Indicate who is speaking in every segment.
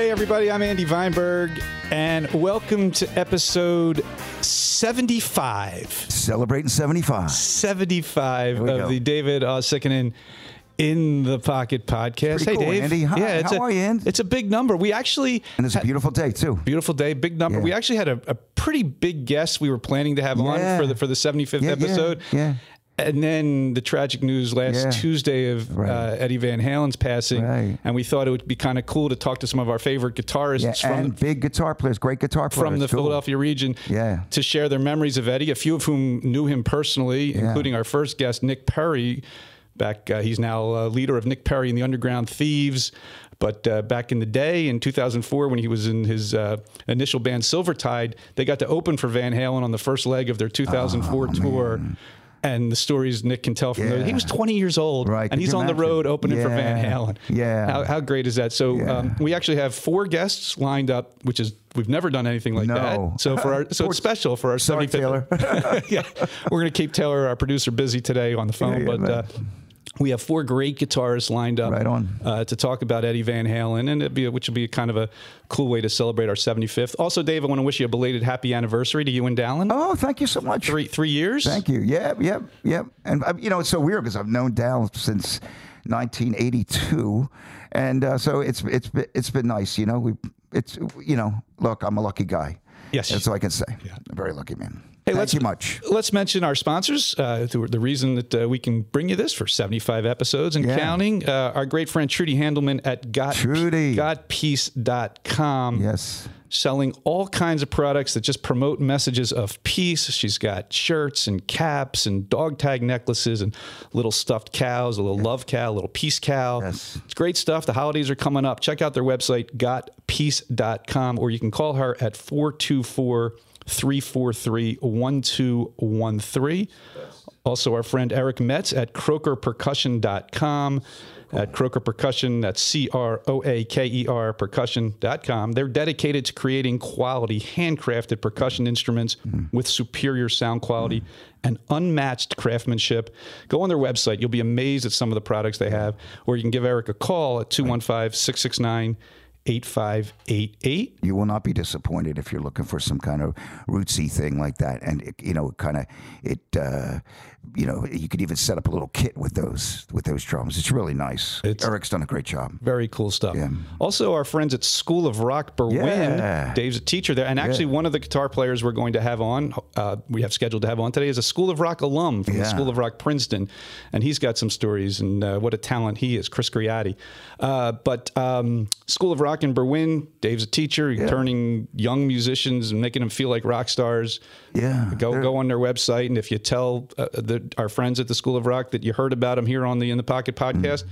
Speaker 1: Hey, everybody, I'm Andy Weinberg, and welcome to episode 75.
Speaker 2: Celebrating 75.
Speaker 1: 75 of
Speaker 2: go.
Speaker 1: the David Uosikkinen in the Pocket podcast. Hey,
Speaker 2: cool,
Speaker 1: Dave.
Speaker 2: Andy. Hi,
Speaker 1: it's
Speaker 2: how
Speaker 1: a,
Speaker 2: are you, Andy?
Speaker 1: It's a big number. We actually
Speaker 2: And it's a beautiful day, too.
Speaker 1: beautiful day, big number.
Speaker 2: Yeah.
Speaker 1: We actually had a, a pretty big guest we were planning to have
Speaker 2: Yeah.
Speaker 1: on for the for the 75th
Speaker 2: Yeah, yeah,
Speaker 1: episode.
Speaker 2: yeah.
Speaker 1: And then the tragic news last
Speaker 2: Yeah.
Speaker 1: Tuesday of
Speaker 2: Right.
Speaker 1: uh, Eddie Van Halen's passing,
Speaker 2: Right.
Speaker 1: and we thought it would be kind of cool to talk to some of our favorite guitarists
Speaker 2: Yeah,
Speaker 1: from
Speaker 2: and big guitar players, great guitar players.
Speaker 1: from the
Speaker 2: too.
Speaker 1: Philadelphia region
Speaker 2: Yeah.
Speaker 1: to share their memories of Eddie, a few of whom knew him personally,
Speaker 2: Yeah.
Speaker 1: including our first guest, Nick Perri. Back, uh, he's now uh, leader of Nick Perri and the Underground Thieves. But uh, back in the day, in 2004, when he was in his uh, initial band Silvertide, they got to open for Van Halen on the first leg of their 2004 tour. And the stories Nick can tell from there. He
Speaker 2: Oh,
Speaker 1: was 20 years old,
Speaker 2: Right,
Speaker 1: and he's on the road opening for Van Halen.
Speaker 2: Yeah.
Speaker 1: How, how great is that? So
Speaker 2: Yeah.
Speaker 1: um, we actually have four guests lined up, which is we've never done anything like
Speaker 2: No.
Speaker 1: that. So for our so it's special for our
Speaker 2: Sorry,
Speaker 1: 75th.
Speaker 2: Taylor.
Speaker 1: yeah, we're gonna keep Taylor, our producer, busy today on the phone,
Speaker 2: yeah,
Speaker 1: but. Uh, we have four great guitarists lined up
Speaker 2: Right on.
Speaker 1: Uh, to talk about Eddie Van Halen, and it'd be, which would be kind of a cool way to celebrate our 75th. Also, Dave, I want to wish you a belated happy anniversary to you and Dallin.
Speaker 2: Oh, thank you so much.
Speaker 1: Three three years.
Speaker 2: Thank you. Yeah, yeah, yeah. And uh, you know, it's so weird because I've known Dal since 1982, and uh, so it's it's been, it's been nice. You know, we it's you know, look, I'm a lucky guy.
Speaker 1: Yes.
Speaker 2: that's all I can say. A very lucky man.
Speaker 1: Hey,
Speaker 2: Thank
Speaker 1: let's,
Speaker 2: you much.
Speaker 1: Let's mention our sponsors. Uh, the, the reason that uh, we can bring you this for 75 episodes and
Speaker 2: Yeah.
Speaker 1: counting. Uh, our great friend Trudy Handelman at got,
Speaker 2: Trudy.
Speaker 1: gotpeace.com.
Speaker 2: Yes.
Speaker 1: Selling all kinds of products that just promote messages of peace. She's got shirts and caps and dog tag necklaces and little stuffed cows, a little love cow, a little peace cow.
Speaker 2: Yes.
Speaker 1: It's great stuff. The holidays are coming up. Check out their website, gotpeace.com, or you can call her at 424 343 1213. Also, our friend Eric Metz at croakerpercussion.com. At Croaker Percussion, that's C R O A K E R percussion.com. They're dedicated to creating quality, handcrafted percussion instruments mm-hmm. with superior sound quality and unmatched craftsmanship. Go on their website. You'll be amazed at some of the products they have. Or you can give Eric a call at 215 669 8588.
Speaker 2: you will not be disappointed if you're looking for some kind of rootsy thing like that. And it, you know, kind of it, uh, you know, you could even set up a little kit with those with those drums. It's really nice.
Speaker 1: It's-
Speaker 2: Eric's done a great job.
Speaker 1: Very cool stuff.
Speaker 2: Yeah.
Speaker 1: Also, our friends at School of Rock Berwyn.
Speaker 2: Yeah.
Speaker 1: Dave's a teacher there. And actually, one of the guitar players we're going to have on, uh, we have scheduled to have on today, is a School of Rock alum from the School of Rock Princeton. And he's got some stories and uh, what a talent he is, Chris Griatti. Uh, but um, School of Rock in Berwyn, Dave's a teacher, turning young musicians and making them feel like rock stars.
Speaker 2: Yeah,
Speaker 1: Go go on their website, and if you tell uh, the, our friends at the School of Rock that you heard about them here on the In the Pocket podcast,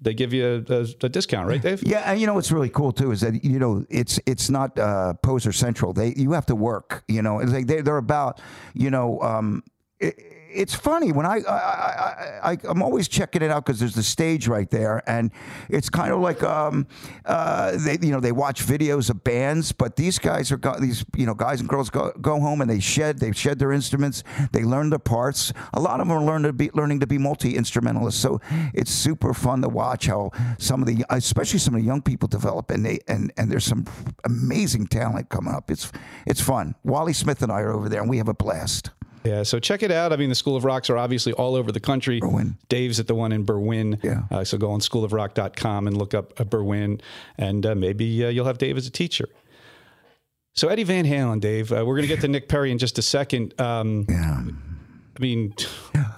Speaker 1: they give you a, a, a discount, right, Dave?
Speaker 2: Yeah, and you know what's really cool too is that you know it's it's not uh, poser central. They you have to work. You know, it's like they they're about you know. Um, it, it's funny when I, I, I, I I'm always checking it out because there's the stage right there, and it's kind of like um, uh, they you know they watch videos of bands, but these guys are go, these you know guys and girls go go home and they shed they shed their instruments, they learn their parts. A lot of them are learn to be learning to be multi instrumentalists, so it's super fun to watch how some of the especially some of the young people develop, and they and and there's some amazing talent coming up. It's it's fun. Wally Smith and I are over there, and we have a blast.
Speaker 1: Yeah, so check it out. I mean, the School of Rocks are obviously all over the country.
Speaker 2: Berwyn.
Speaker 1: Dave's at the one in Berwyn.
Speaker 2: Yeah.
Speaker 1: Uh, so go on schoolofrock.com and look up uh, Berwyn, and uh, maybe uh, you'll have Dave as a teacher. So Eddie Van Halen, Dave. Uh, we're going to get to Nick Perri in just a second. Um,
Speaker 2: Yeah.
Speaker 1: I mean,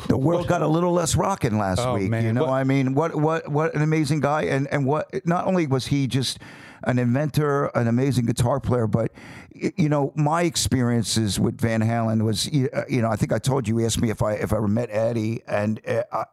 Speaker 2: The world got a little less rocking last
Speaker 1: Oh,
Speaker 2: week.
Speaker 1: man.
Speaker 2: You know,
Speaker 1: What-
Speaker 2: I mean, what what what an amazing guy, and and what not only was he just an inventor, an amazing guitar player, but you know, my experiences with Van Halen was, you uh, know, I think I told you, you asked me if I if I ever met Eddie, and uh, I,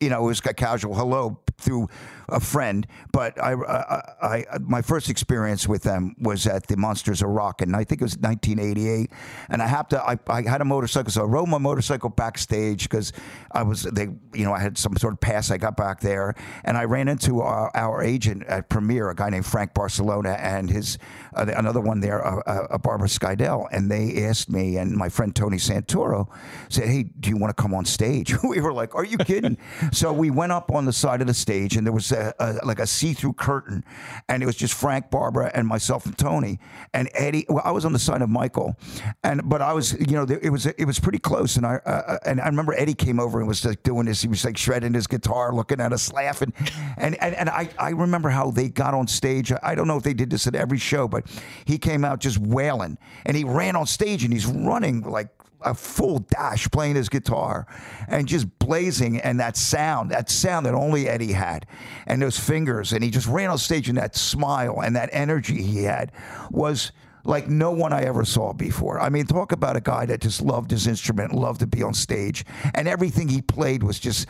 Speaker 2: you know, it was a casual hello through a friend. But I, I, I, my first experience with them was at the Monsters of Rock, and I think it was 1988. And I have to, I, I had a motorcycle, so I rode my motorcycle backstage because I was, they, you know, I had some sort of pass. I got back there, and I ran into our, our agent at Premier, a guy named Frank Barsalona, and his uh, another one there, uh, uh, Barbara Skydel, and they asked me and my friend Tony Santoro said, "Hey, do you want to come on stage?" we were like, "Are you kidding?" So we went up on the side of the stage, and there was a, a, like a see-through curtain, and it was just Frank, Barbara, and myself and Tony and Eddie. Well, I was on the side of Michael, and but I was, you know, it was it was pretty close, and I uh, and I remember Eddie came over and was like doing this. He was like shredding his guitar, looking at us, laughing, and and, and I I remember how they got on stage. I don't know if they did this at every show, but he came out just wailing, and he ran on stage, and he's running like a full dash playing his guitar and just blazing and that sound that sound that only eddie had and those fingers and he just ran on stage and that smile and that energy he had was like no one I ever saw before. I mean, talk about a guy that just loved his instrument, loved to be on stage, and everything he played was just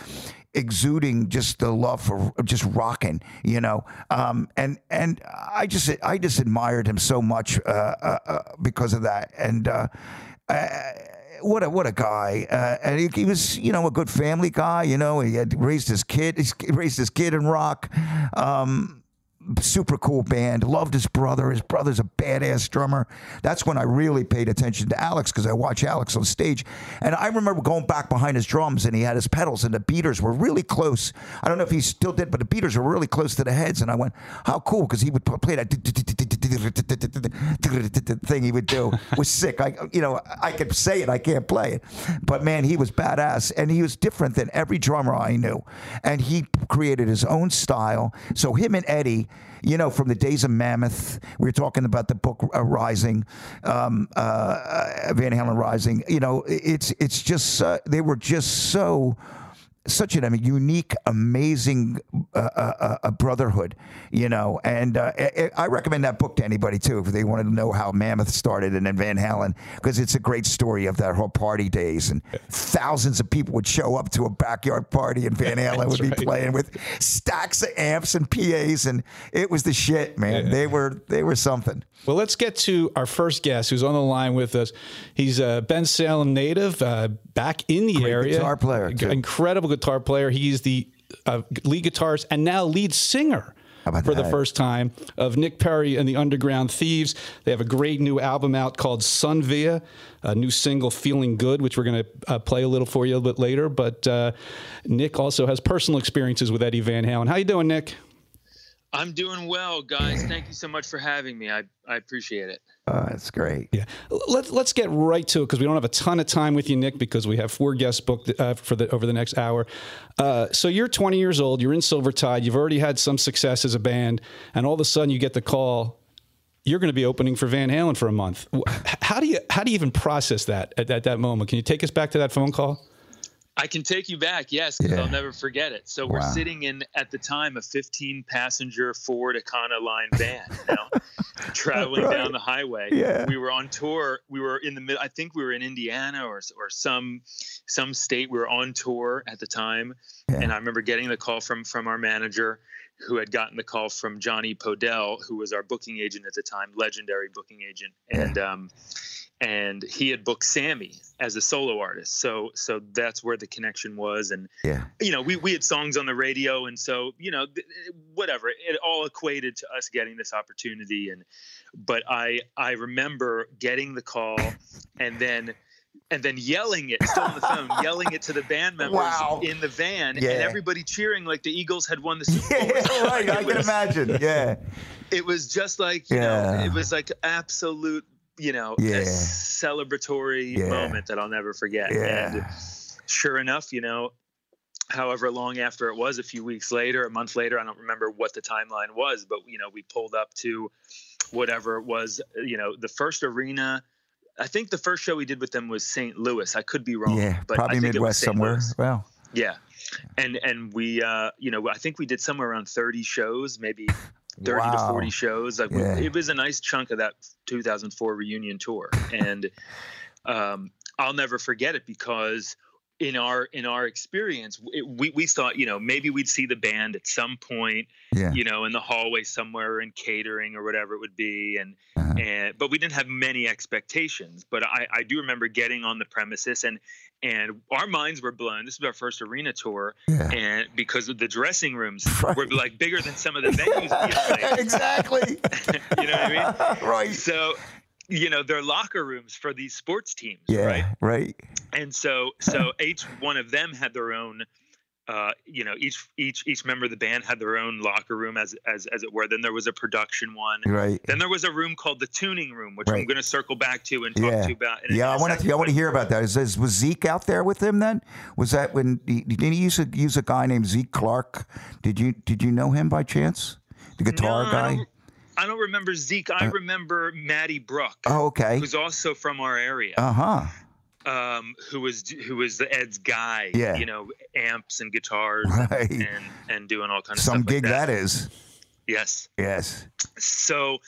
Speaker 2: exuding just the love for just rocking, you know. Um, and and I just I just admired him so much uh, uh, uh because of that. And uh, what a what a guy, uh, and he, he, was you know a good family guy. You know, he had raised his kid, he raised his kid in rock. Um, super cool band. Loved his brother. His brother's a badass drummer. That's when I really paid attention to Alex because I watch Alex on stage. And I remember going back behind his drums and he had his pedals and the beaters were really close. I don't know if he still did, but the beaters were really close to the heads. And I went, how cool because he would play that thing he would do was sick. I you know I could say it, I can't play it, but man, he was badass and he was different than every drummer I knew, and he created his own style. So him and Eddie you know, from the days of Mammoth. We were talking about the book uh, Rising, um, uh, Van Halen Rising. You know, it's it's just uh, they were just so such an, unique, amazing uh, uh, uh, brotherhood, you know. And uh, I recommend that book to anybody too if they wanted to know how Mammoth started and then Van Halen, because it's a great story of that whole party days. And thousands of people would show up to a backyard party, and Van Halen would be right. playing with stacks of amps and PAs, and it was the shit, man. Yeah. They were they were something.
Speaker 1: Well, let's get to our first guest who's on the line with us. He's a Bensalem native, uh, back in the
Speaker 2: Great
Speaker 1: area.
Speaker 2: Guitar player, too.
Speaker 1: incredible guitar player. He's the uh, lead guitarist and now lead singer for the first time of Nick Perri and the Underground Thieves. They have a great new album out called Sun Via, a new single Feeling Good, which we're going to uh, play a little for you a little bit later. But uh, Nick also has personal experiences with Eddie Van Halen. How you doing, Nick?
Speaker 3: I'm doing well, guys. Thank you so much for having me. I, I appreciate it.
Speaker 2: Uh, that's great.
Speaker 1: Yeah. Let's let's get right to it because we don't have a ton of time with you, Nick, because we have four guests booked uh, for the over the next hour. Uh, so you're 20 years old. You're in Silvertide. You've already had some success as a band, and all of a sudden you get the call. You're going to be opening for Van Halen for a month. How do you how do you even process that at, at that moment? Can you take us back to that phone call?
Speaker 3: I can take you back, yes, because yeah. I'll never forget it. So wow. we're sitting in at the time a 15 passenger Ford Econoline van, you know, traveling right. down the highway.
Speaker 2: Yeah.
Speaker 3: We were on tour. We were in the middle. I think we were in Indiana or or some some state. We were on tour at the time, yeah. and I remember getting the call from from our manager, who had gotten the call from Johnny Podell, who was our booking agent at the time, legendary booking agent, and. Um, and he had booked Sammy as a solo artist. So so that's where the connection was and
Speaker 2: yeah.
Speaker 3: you know, we we had songs on the radio and so, you know, th- whatever, it all equated to us getting this opportunity and but I I remember getting the call and then and then yelling it still on the phone, yelling it to the band members
Speaker 2: wow.
Speaker 3: in the van, yeah. and everybody cheering like the Eagles had won the Super Bowl.
Speaker 2: Yeah, right. I was, can imagine. Yeah.
Speaker 3: It was just like you yeah. know, it was like absolute you know,
Speaker 2: yeah.
Speaker 3: a celebratory yeah. moment that I'll never forget.
Speaker 2: Yeah.
Speaker 3: And sure enough, you know, however long after it was, a few weeks later, a month later, I don't remember what the timeline was, but you know, we pulled up to whatever it was, you know, the first arena. I think the first show we did with them was St. Louis. I could be wrong.
Speaker 2: Yeah, but probably Midwest somewhere. Louis. Well,
Speaker 3: yeah, and and we, uh, you know, I think we did somewhere around thirty shows, maybe 30 wow. to 40 shows. Like yeah. it was a nice chunk of that 2004 reunion tour. And um, I'll never forget it because in our in our experience it, we, we thought you know maybe we'd see the band at some point
Speaker 2: yeah.
Speaker 3: you know in the hallway somewhere in catering or whatever it would be and uh-huh. and but we didn't have many expectations but I, I do remember getting on the premises and and our minds were blown this is our first arena tour
Speaker 2: yeah.
Speaker 3: and because of the dressing rooms right. were like bigger than some of the venues
Speaker 2: exactly
Speaker 3: you know what i
Speaker 2: mean right
Speaker 3: so you know their locker rooms for these sports teams
Speaker 2: yeah
Speaker 3: right
Speaker 2: right
Speaker 3: and so so each one of them had their own uh, you know, each each each member of the band had their own locker room, as as as it were. Then there was a production one.
Speaker 2: Right.
Speaker 3: Then there was a room called the tuning room, which I'm going to circle back to and talk
Speaker 2: Yeah.
Speaker 3: to you about. in
Speaker 2: Yeah, I want to. I want to hear about that. Is, is was Zeke out there with him then? Was that when didn't he use a use a guy named Zeke Clark? Did you did you know him by chance? The guitar
Speaker 3: No,
Speaker 2: guy.
Speaker 3: I don't remember Zeke. I remember Matty Bruck,
Speaker 2: Oh, okay.
Speaker 3: who's also from our area.
Speaker 2: Uh huh.
Speaker 3: um, who was who was the Ed's guy,
Speaker 2: Yeah.
Speaker 3: you know, amps and guitars
Speaker 2: Right.
Speaker 3: and and doing all kinds of
Speaker 2: Some
Speaker 3: stuff
Speaker 2: gig
Speaker 3: like that.
Speaker 2: that is.
Speaker 3: Yes.
Speaker 2: Yes.
Speaker 3: So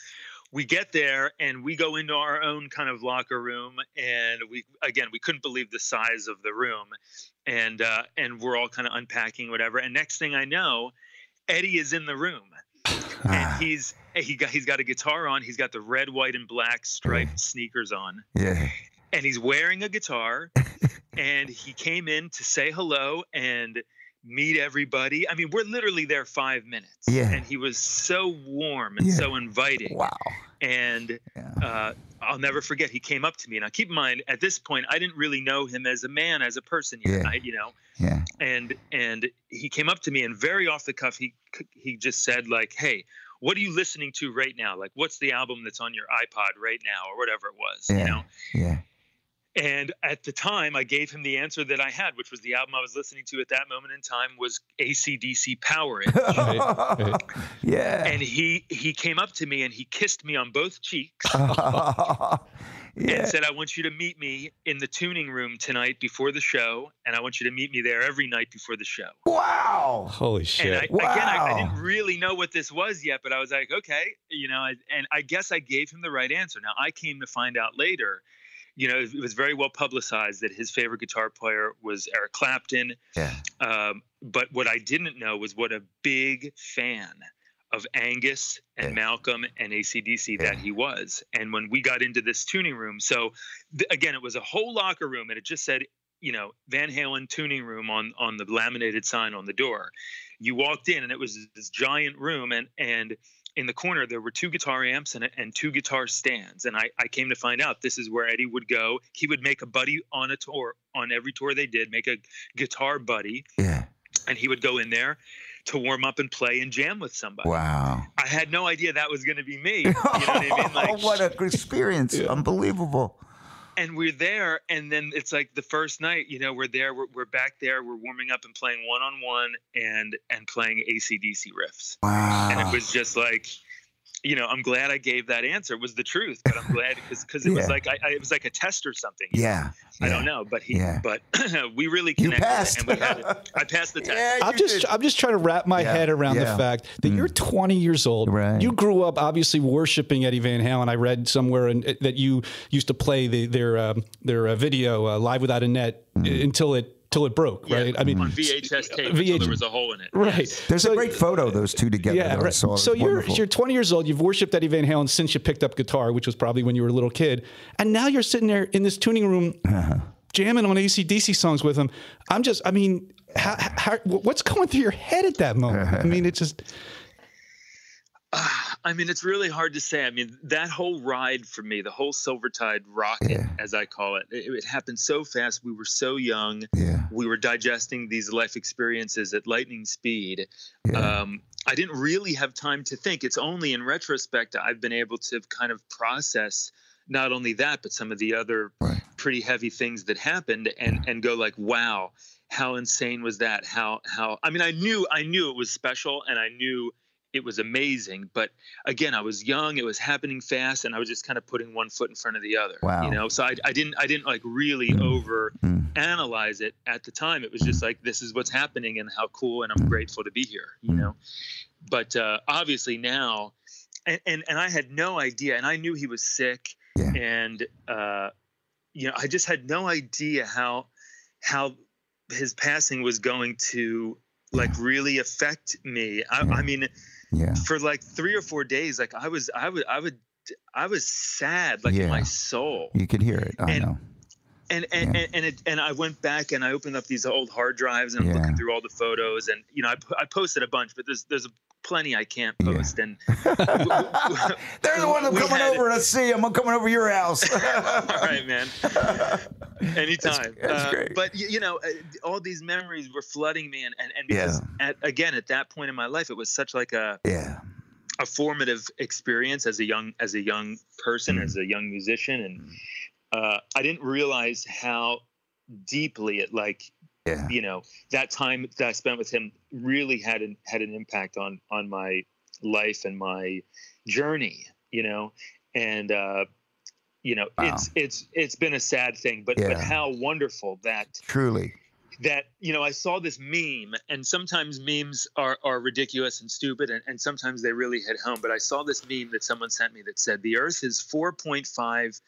Speaker 3: we get there and we go into our own kind of locker room and we again we couldn't believe the size of the room and uh, and we're all kind of unpacking whatever and next thing I know Eddie is in the room. and ah. he's he got he's got a guitar on he's got the red white and black striped sneakers on
Speaker 2: Yeah.
Speaker 3: and he's wearing a guitar and he came in to say hello and meet everybody i mean we're literally there five minutes
Speaker 2: Yeah.
Speaker 3: and he was so warm and
Speaker 2: Yeah.
Speaker 3: so inviting
Speaker 2: Wow.
Speaker 3: And
Speaker 2: Yeah.
Speaker 3: uh, i'll never forget he came up to me now keep in mind at this point i didn't really know him as a man as a person yet
Speaker 2: Yeah.
Speaker 3: I, you know
Speaker 2: Yeah.
Speaker 3: and and he came up to me and very off the cuff he he just said like hey what are you listening to right now like what's the album that's on your ipod right now or whatever it was
Speaker 2: Yeah.
Speaker 3: you know
Speaker 2: Yeah.
Speaker 3: And at the time, I gave him the answer that I had, which was the album I was listening to at that moment in time was ACDC Power It.
Speaker 1: Right, right.
Speaker 2: yeah.
Speaker 3: and he he came up to me and he kissed me on both cheeks
Speaker 2: yeah.
Speaker 3: and said, "I want you to meet me in the tuning room tonight before the show, and I want you to meet me there every night before the show."
Speaker 2: Wow.
Speaker 1: Holy
Speaker 3: And
Speaker 1: shit.
Speaker 3: I, again, I, I didn't really know what this was yet, but I was like, okay, you know, I- and I guess I gave him the right answer. Now I came to find out later, you know, it was very well publicized that his favorite guitar player was Eric Clapton.
Speaker 2: Yeah.
Speaker 3: Um, but what I didn't know was what a big fan of Angus and
Speaker 2: Yeah.
Speaker 3: Malcolm and ACDC that he was. And when we got into this tuning room, so th- again, it was a whole locker room and it just said, you know, Van Halen tuning room on on the laminated sign on the door. You walked in and it was this giant room and and in the corner there were two guitar amps and, and two guitar stands and I, I came to find out this is where eddie would go he would make a buddy on a tour on every tour they did make a guitar buddy
Speaker 2: Yeah.
Speaker 3: and he would go in there to warm up and play and jam with somebody
Speaker 2: Wow.
Speaker 3: i had no idea that was going to be me you know what i mean like
Speaker 2: what a good experience. Unbelievable.
Speaker 3: And we're there and then it's like the first night you know we're there we're, we're back there we're warming up and playing one-on-one and and playing acdc riffs
Speaker 2: Wow.
Speaker 3: and it was just like you know i'm glad i gave that answer it was the truth but i'm glad because because it was like I, I it was like a test or something you know?
Speaker 2: yeah.
Speaker 3: i don't know but he
Speaker 2: Yeah.
Speaker 3: but we really
Speaker 2: You
Speaker 3: connected
Speaker 2: passed.
Speaker 3: and we had it. i passed the test
Speaker 2: Yeah,
Speaker 1: I'm just
Speaker 2: did.
Speaker 1: I'm just trying to wrap my
Speaker 2: Yeah,
Speaker 1: head around
Speaker 2: yeah.
Speaker 1: the fact that
Speaker 2: Mm.
Speaker 1: you're 20 years old.
Speaker 2: Right.
Speaker 1: You grew up obviously worshiping Eddie Van Halen. I read somewhere in, that you used to play the, their um, their uh, video uh, live without a net
Speaker 2: Mm.
Speaker 1: until it till it broke.
Speaker 3: Yeah,
Speaker 1: Right. I mean,
Speaker 3: on vhs tape
Speaker 1: VH
Speaker 3: until there was a hole in it
Speaker 1: right.
Speaker 3: Yes.
Speaker 2: There's
Speaker 1: So-
Speaker 2: a great photo of those two together.
Speaker 1: Yeah, right.
Speaker 2: saw.
Speaker 1: So you're
Speaker 2: wonderful.
Speaker 1: you're 20 years old. You've worshipped Eddie Van Halen since you picked up guitar, which was probably when you were a little kid, and now you're sitting there in this tuning room,
Speaker 2: Uh-huh.
Speaker 1: jamming on ACDC songs with him. I'm just, I mean, how, how, what's going through your head at that moment? I mean, it's just,
Speaker 3: I mean, it's really hard to say. I mean, that whole ride for me, the whole Silvertide rocket,
Speaker 2: Yeah.
Speaker 3: as I call it, it, it happened so fast. We were so young.
Speaker 2: yeah.
Speaker 3: We were digesting these life experiences at lightning speed.
Speaker 2: Yeah.
Speaker 3: Um, I didn't really have time to think. It's only in retrospect I've been able to kind of process not only that, but some of the other
Speaker 2: Right.
Speaker 3: pretty heavy things that happened, and and go like, wow, how insane was that? How how? I mean, I knew I knew it was special, and I knew it was amazing. But again, I was young. It was happening fast, and I was just kind of putting one foot in front of the other.
Speaker 2: Wow.
Speaker 3: You know, so I, I didn't I didn't like really over
Speaker 2: Mm.
Speaker 3: analyze it at the time. It was just like this is what's happening and how cool, and I'm grateful to be here. You
Speaker 2: Mm.
Speaker 3: know, but uh, obviously now, and, and and I had no idea, and I knew he was sick,
Speaker 2: Yeah.
Speaker 3: and uh, you know, I just had no idea how how his passing was going to like really affect me. I, I mean,
Speaker 2: Yeah.
Speaker 3: for like three or four days, like I was, I would, I would, I was sad, like
Speaker 2: Yeah.
Speaker 3: my soul.
Speaker 2: You could hear it. I
Speaker 3: And-
Speaker 2: know.
Speaker 3: And and
Speaker 2: Yeah.
Speaker 3: and and, it, and I went back and I opened up these old hard drives and I'm
Speaker 2: Yeah.
Speaker 3: looking through all the photos and you know I, I posted a bunch, but there's there's plenty I can't
Speaker 2: Yeah.
Speaker 3: post and
Speaker 2: They're the one I'm
Speaker 3: we
Speaker 2: coming
Speaker 3: had-
Speaker 2: over to see. I'm coming over your house.
Speaker 3: all right, man. anytime.
Speaker 2: That's, that's
Speaker 3: uh,
Speaker 2: great.
Speaker 3: But you know, uh, all these memories were flooding me, and and, and because
Speaker 2: Yeah.
Speaker 3: at, again at that point in my life, it was such like a
Speaker 2: yeah,
Speaker 3: a formative experience as a young as a young person,
Speaker 2: Mm.
Speaker 3: as a young musician, and uh, I didn't realize how deeply it like
Speaker 2: yeah,
Speaker 3: you know that time that I spent with him really had an had an impact on on my life and my journey. You know, and uh, you know
Speaker 2: Wow.
Speaker 3: it's it's it's been a sad thing, but but how wonderful that
Speaker 2: truly.
Speaker 3: that you know I saw this meme, and sometimes memes are are ridiculous and stupid, and, and sometimes they really hit home. But I saw this meme that someone sent me that said the Earth is 4.5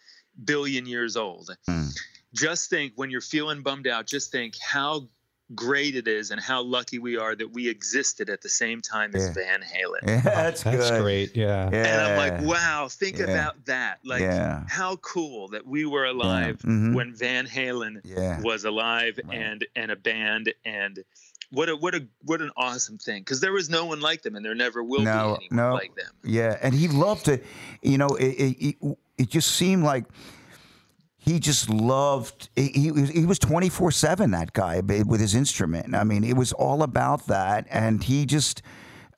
Speaker 3: billion years old.
Speaker 2: Hmm.
Speaker 3: Just think when you're feeling bummed out, just think how great it is and how lucky we are that we existed at the same time as
Speaker 2: Yeah.
Speaker 3: Van Halen.
Speaker 2: Yeah, that's,
Speaker 1: That's
Speaker 2: good.
Speaker 1: great. Yeah.
Speaker 2: Yeah.
Speaker 3: And I'm like, wow, think
Speaker 2: Yeah.
Speaker 3: about that. Like,
Speaker 2: Yeah.
Speaker 3: how cool that we were alive
Speaker 2: Mhm.
Speaker 3: when Van Halen
Speaker 2: Yeah.
Speaker 3: was alive
Speaker 2: Right.
Speaker 3: and and a band and what a what a what an awesome thing because there was no one like them and there never will
Speaker 2: No,
Speaker 3: be anyone
Speaker 2: no.
Speaker 3: like them.
Speaker 2: Yeah, and he loved to, you know, it, it, it, it just seemed like he just loved. He he was twenty four seven. That guy with his instrument. I mean, it was all about that, and he just.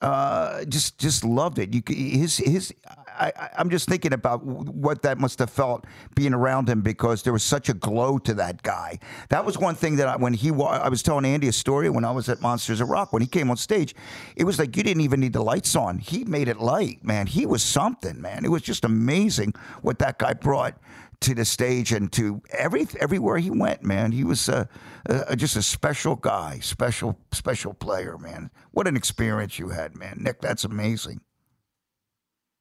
Speaker 2: Uh, just just loved it. You his his. I, I'm just thinking about what that must have felt being around him because there was such a glow to that guy. That was one thing that I, when he wa- I was telling Andy a story when I was at Monsters of Rock when he came on stage, it was like you didn't even need the lights on. He made it light, man. He was something, man. It was just amazing what that guy brought to the stage and to every everywhere he went, man. He was uh, uh, just a special guy, special special player, man. What an experience you had, man. Nick, that's amazing.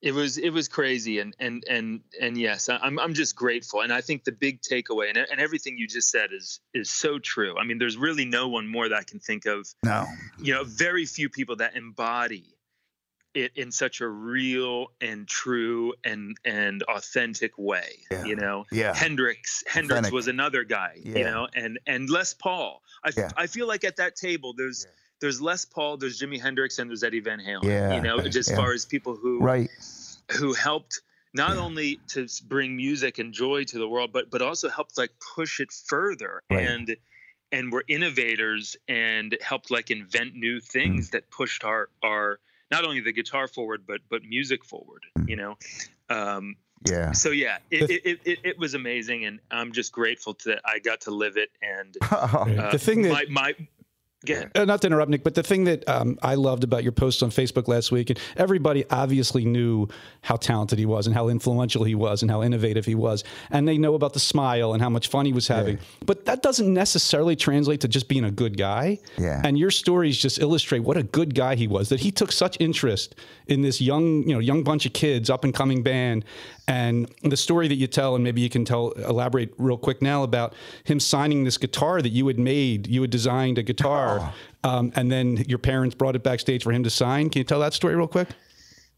Speaker 3: It was it was crazy and and and and yes, I'm I'm just grateful and I think the big takeaway and and everything you just said is is so true. I mean, there's really no one more that I can think of.
Speaker 2: No,
Speaker 3: You know, very few people that embody it in such a real and true and and authentic way.
Speaker 2: Yeah.
Speaker 3: You know,
Speaker 2: yeah,
Speaker 3: Hendrix Hendrix
Speaker 2: Authentic.
Speaker 3: was another guy, you know, and and Les Paul. I,
Speaker 2: Yeah.
Speaker 3: I feel like at that table there's
Speaker 2: Yeah.
Speaker 3: there's Les Paul, there's Jimi Hendrix, and there's Eddie Van Halen.
Speaker 2: Yeah.
Speaker 3: You know, just as
Speaker 2: Yeah.
Speaker 3: far as people who
Speaker 2: right.
Speaker 3: who helped not
Speaker 2: Yeah.
Speaker 3: only to bring music and joy to the world, but but also helped like push it further
Speaker 2: Right.
Speaker 3: and and were innovators and helped like invent new
Speaker 2: Mm.
Speaker 3: things that pushed our our not only the guitar forward but but music forward.
Speaker 2: Mm.
Speaker 3: You know. Um,
Speaker 2: Yeah.
Speaker 3: so yeah, it, it, it, it, it was amazing, and I'm just grateful that I got to live it. And uh,
Speaker 1: the thing that
Speaker 3: my my again,
Speaker 1: Uh, not to interrupt, Nick, but the thing that um, I loved about your post on Facebook last week, and everybody obviously knew how talented he was and how influential he was and how innovative he was. And they know about the smile and how much fun he was having. But that doesn't necessarily translate to just being a good guy.
Speaker 2: Yeah.
Speaker 1: And your stories just illustrate what a good guy he was, that he took such interest in this young, you know, young bunch of kids, up and coming band. And the story that you tell, and maybe you can tell, elaborate real quick now about him signing this guitar that you had made. You had designed a guitar, um, and then your parents brought it backstage for him to sign. Can you tell that story real quick?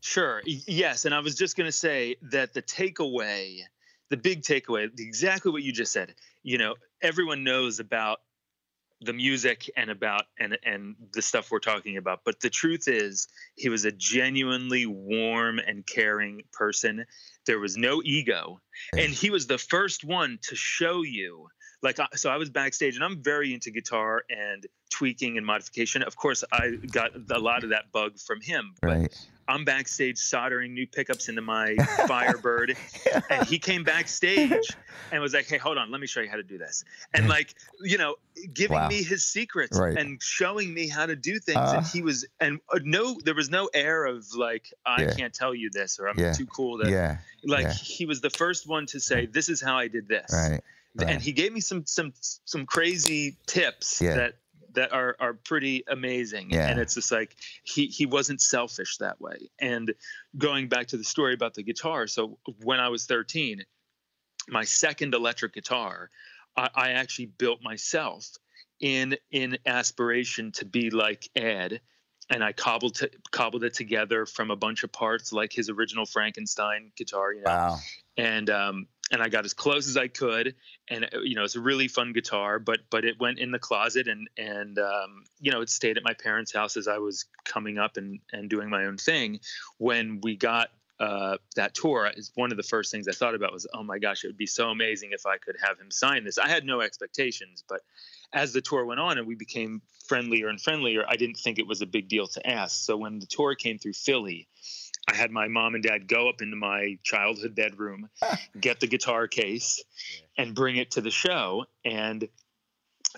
Speaker 3: sure, yes. And I was just gonna say that the takeaway, the big takeaway, exactly what you just said. You know, everyone knows about the music and about and and the stuff we're talking about but the truth is he was a genuinely warm and caring person there was no ego. And he was the first one to show you like so i was backstage and i'm very into guitar and tweaking and modification of course i got a lot of that bug from him but
Speaker 2: Right.
Speaker 3: i'm backstage soldering new pickups into my firebird and he came backstage and was like hey hold on let me show you how to do this and like you know giving
Speaker 2: Wow.
Speaker 3: me his secrets
Speaker 2: Right.
Speaker 3: and showing me how to do things
Speaker 2: Uh.
Speaker 3: and he was and uh, no there was no air of like i
Speaker 2: Yeah.
Speaker 3: can't tell you this or i'm
Speaker 2: Yeah.
Speaker 3: too cool to
Speaker 2: Yeah.
Speaker 3: like he was the first one to say this is how i did this
Speaker 2: Right. Right.
Speaker 3: and he gave me some some some crazy tips
Speaker 2: Yeah.
Speaker 3: that that are are pretty amazing
Speaker 2: Yeah.
Speaker 3: and it's just like he he wasn't selfish that way and going back to the story about the guitar so when i was 13 my second electric guitar i, I actually built myself in in aspiration to be like ed and I cobbled to, cobbled it together from a bunch of parts, like his original Frankenstein guitar, you know
Speaker 2: Wow.
Speaker 3: and um and I got as close as I could and uh, you know it's a really fun guitar but but it went in the closet and and um you know it stayed at my parents house as I was coming up and and doing my own thing when we got uh, that tour, is one of the first things I thought about was, oh my gosh, it would be so amazing if I could have him sign this. I had no expectations, but as the tour went on and we became friendlier and friendlier, I didn't think it was a big deal to ask. So when the tour came through Philly, I had my mom and dad go up into my childhood bedroom, get the guitar case, and bring it to the show. And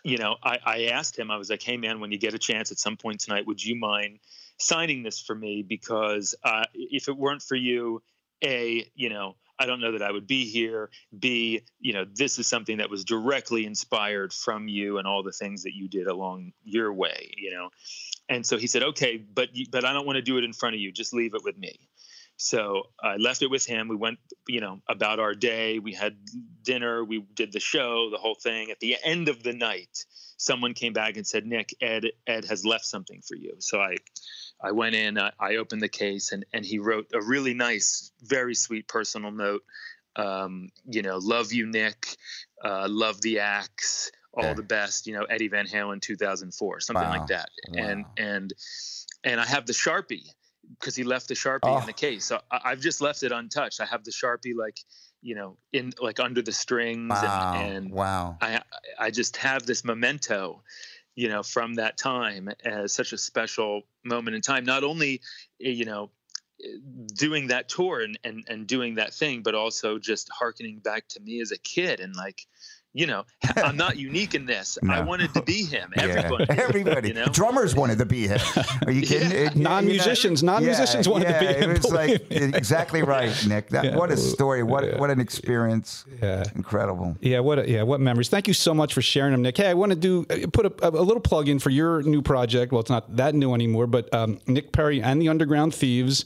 Speaker 3: you know, I, I asked him, I was like, hey, man, when you get a chance at some point tonight, would you mind signing this for me? Because uh, if it weren't for you, A, you know, I don't know that I would be here. B, you know, this is something that was directly inspired from you and all the things that you did along your way, you know. And so he said, okay, but but I don't want to do it in front of you. Just leave it with me. So I left it with him. We went, you know, about our day. We had dinner. We did the show, the whole thing. At the end of the night, someone came back and said, "Nick, Ed, Ed has left something for you." So I, I went in. I, I opened the case, and and he wrote a really nice, very sweet personal note. Um, you know, love you, Nick. Uh, love the axe. All yeah. the best. You know, Eddie Van Halen, 2004, something wow. like that. Wow. And and and I have the sharpie because he left the sharpie oh. in the case. So I, have just left it untouched. I have the sharpie like you know in like under the strings
Speaker 2: wow.
Speaker 3: and, and
Speaker 2: wow.
Speaker 3: I I just have this memento you know from that time as such a special moment in time not only eh, you know doing that tour and, and and doing that thing but also just harkening back to me as a kid and like you know, I'm not unique in this. No. I wanted to be him. Everybody,
Speaker 2: yeah. everybody, you know? drummers wanted to be him. Are you kidding?
Speaker 1: Yeah. non-musicians, non-musicians yeah, wanted to be him.
Speaker 2: It was like exactly right, Nick. That, what a story. What what an experience.
Speaker 1: Yeah,
Speaker 2: incredible.
Speaker 1: Yeah, what a, yeah, what memories. Thank you so much for sharing them, Nick. Hey, I want to do uh, put a, a, little plug in for your new project. Well, it's not that new anymore, but um, Nick Perri and the Underground Thieves.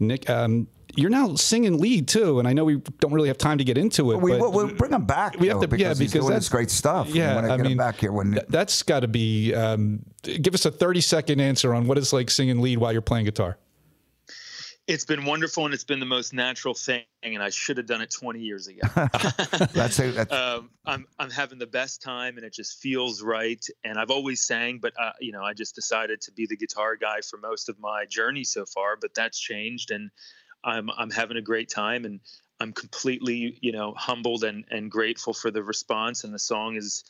Speaker 1: Nick, um, you're now singing lead too, and I know we don't really have time to get into it.
Speaker 2: We, will we'll bring him back. We have to, because yeah, because that's great stuff.
Speaker 1: Yeah,
Speaker 2: I
Speaker 1: mean,
Speaker 2: back here when
Speaker 1: th- that's got to be. Um, give us a 30 second answer on what it's like singing lead while you're playing guitar.
Speaker 3: It's been wonderful, and it's been the most natural thing. And I should have done it 20 years ago.
Speaker 2: that's, a, that's...
Speaker 3: Um, I'm I'm having the best time, and it just feels right. And I've always sang, but uh, you know, I just decided to be the guitar guy for most of my journey so far. But that's changed, and I'm I'm having a great time and I'm completely you know humbled and and grateful for the response and the song is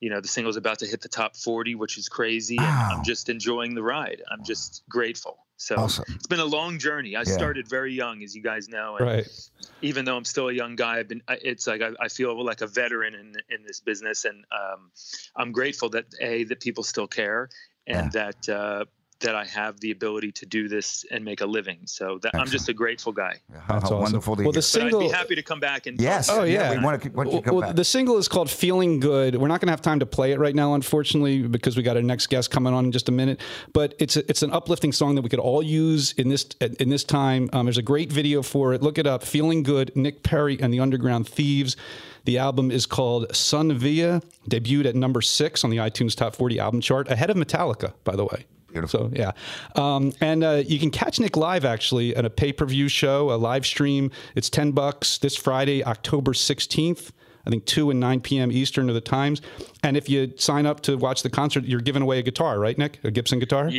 Speaker 3: you know the single's about to hit the top 40 which is crazy wow. and I'm just enjoying the ride I'm just grateful so awesome. it's been a long journey I yeah. started very young as you guys know
Speaker 1: and right.
Speaker 3: even though I'm still a young guy I've been it's like I, I feel like a veteran in in this business and um, I'm grateful that a that people still care and yeah. that uh, that I have the ability to do this and make a living. So that, I'm just a grateful guy.
Speaker 2: That's awesome. wonderful to
Speaker 1: well,
Speaker 2: hear.
Speaker 1: the single,
Speaker 3: but I'd be happy to come back and
Speaker 2: yes,
Speaker 1: oh yeah,
Speaker 2: yeah we want to, want to
Speaker 1: well, The single is called "Feeling Good." We're not going to have time to play it right now, unfortunately, because we got our next guest coming on in just a minute. But it's a, it's an uplifting song that we could all use in this in this time. Um, there's a great video for it. Look it up. "Feeling Good." Nick Perri and the Underground Thieves. The album is called Sun Via, debuted at number six on the iTunes Top 40 album chart, ahead of Metallica, by the way.
Speaker 2: Beautiful.
Speaker 1: So yeah, um, and uh, you can catch Nick live actually at a pay per view show, a live stream. It's ten bucks this Friday, October sixteenth. I think two and nine p.m. Eastern are the times. And if you sign up to watch the concert, you're giving away a guitar, right, Nick? A Gibson guitar.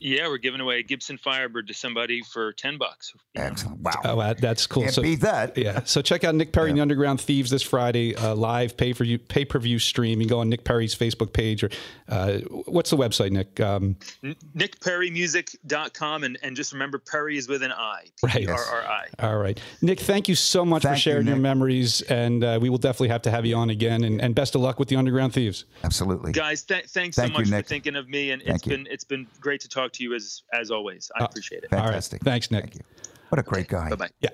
Speaker 3: Yeah, yeah, we're giving away a Gibson Firebird to somebody for ten bucks.
Speaker 2: Excellent! Wow,
Speaker 1: oh, that's cool.
Speaker 2: Can't
Speaker 1: so,
Speaker 2: beat that.
Speaker 1: Yeah. So check out Nick Perri yeah. and the Underground Thieves this Friday, uh, live pay per view pay per view stream. You can go on Nick Perri's Facebook page or uh, what's the website, Nick? Um,
Speaker 3: NickPerrimusic.com and and just remember Perri is with an I.
Speaker 1: Right.
Speaker 3: R R I.
Speaker 1: All right, Nick. Thank you so much
Speaker 2: thank
Speaker 1: for sharing
Speaker 2: you,
Speaker 1: your memories, and uh, we will definitely have to have you on again. And, and best of luck with the Underground Thieves.
Speaker 2: Absolutely,
Speaker 3: guys. Th- thanks
Speaker 2: thank
Speaker 3: so much
Speaker 2: you,
Speaker 3: for thinking of me, and
Speaker 2: thank
Speaker 3: it's
Speaker 2: you.
Speaker 3: been it's been great to talk to you as as as always. I uh, appreciate it.
Speaker 2: Fantastic.
Speaker 1: Thanks, Nick.
Speaker 2: Thank you. What a great guy.
Speaker 3: Bye bye.
Speaker 1: Yeah.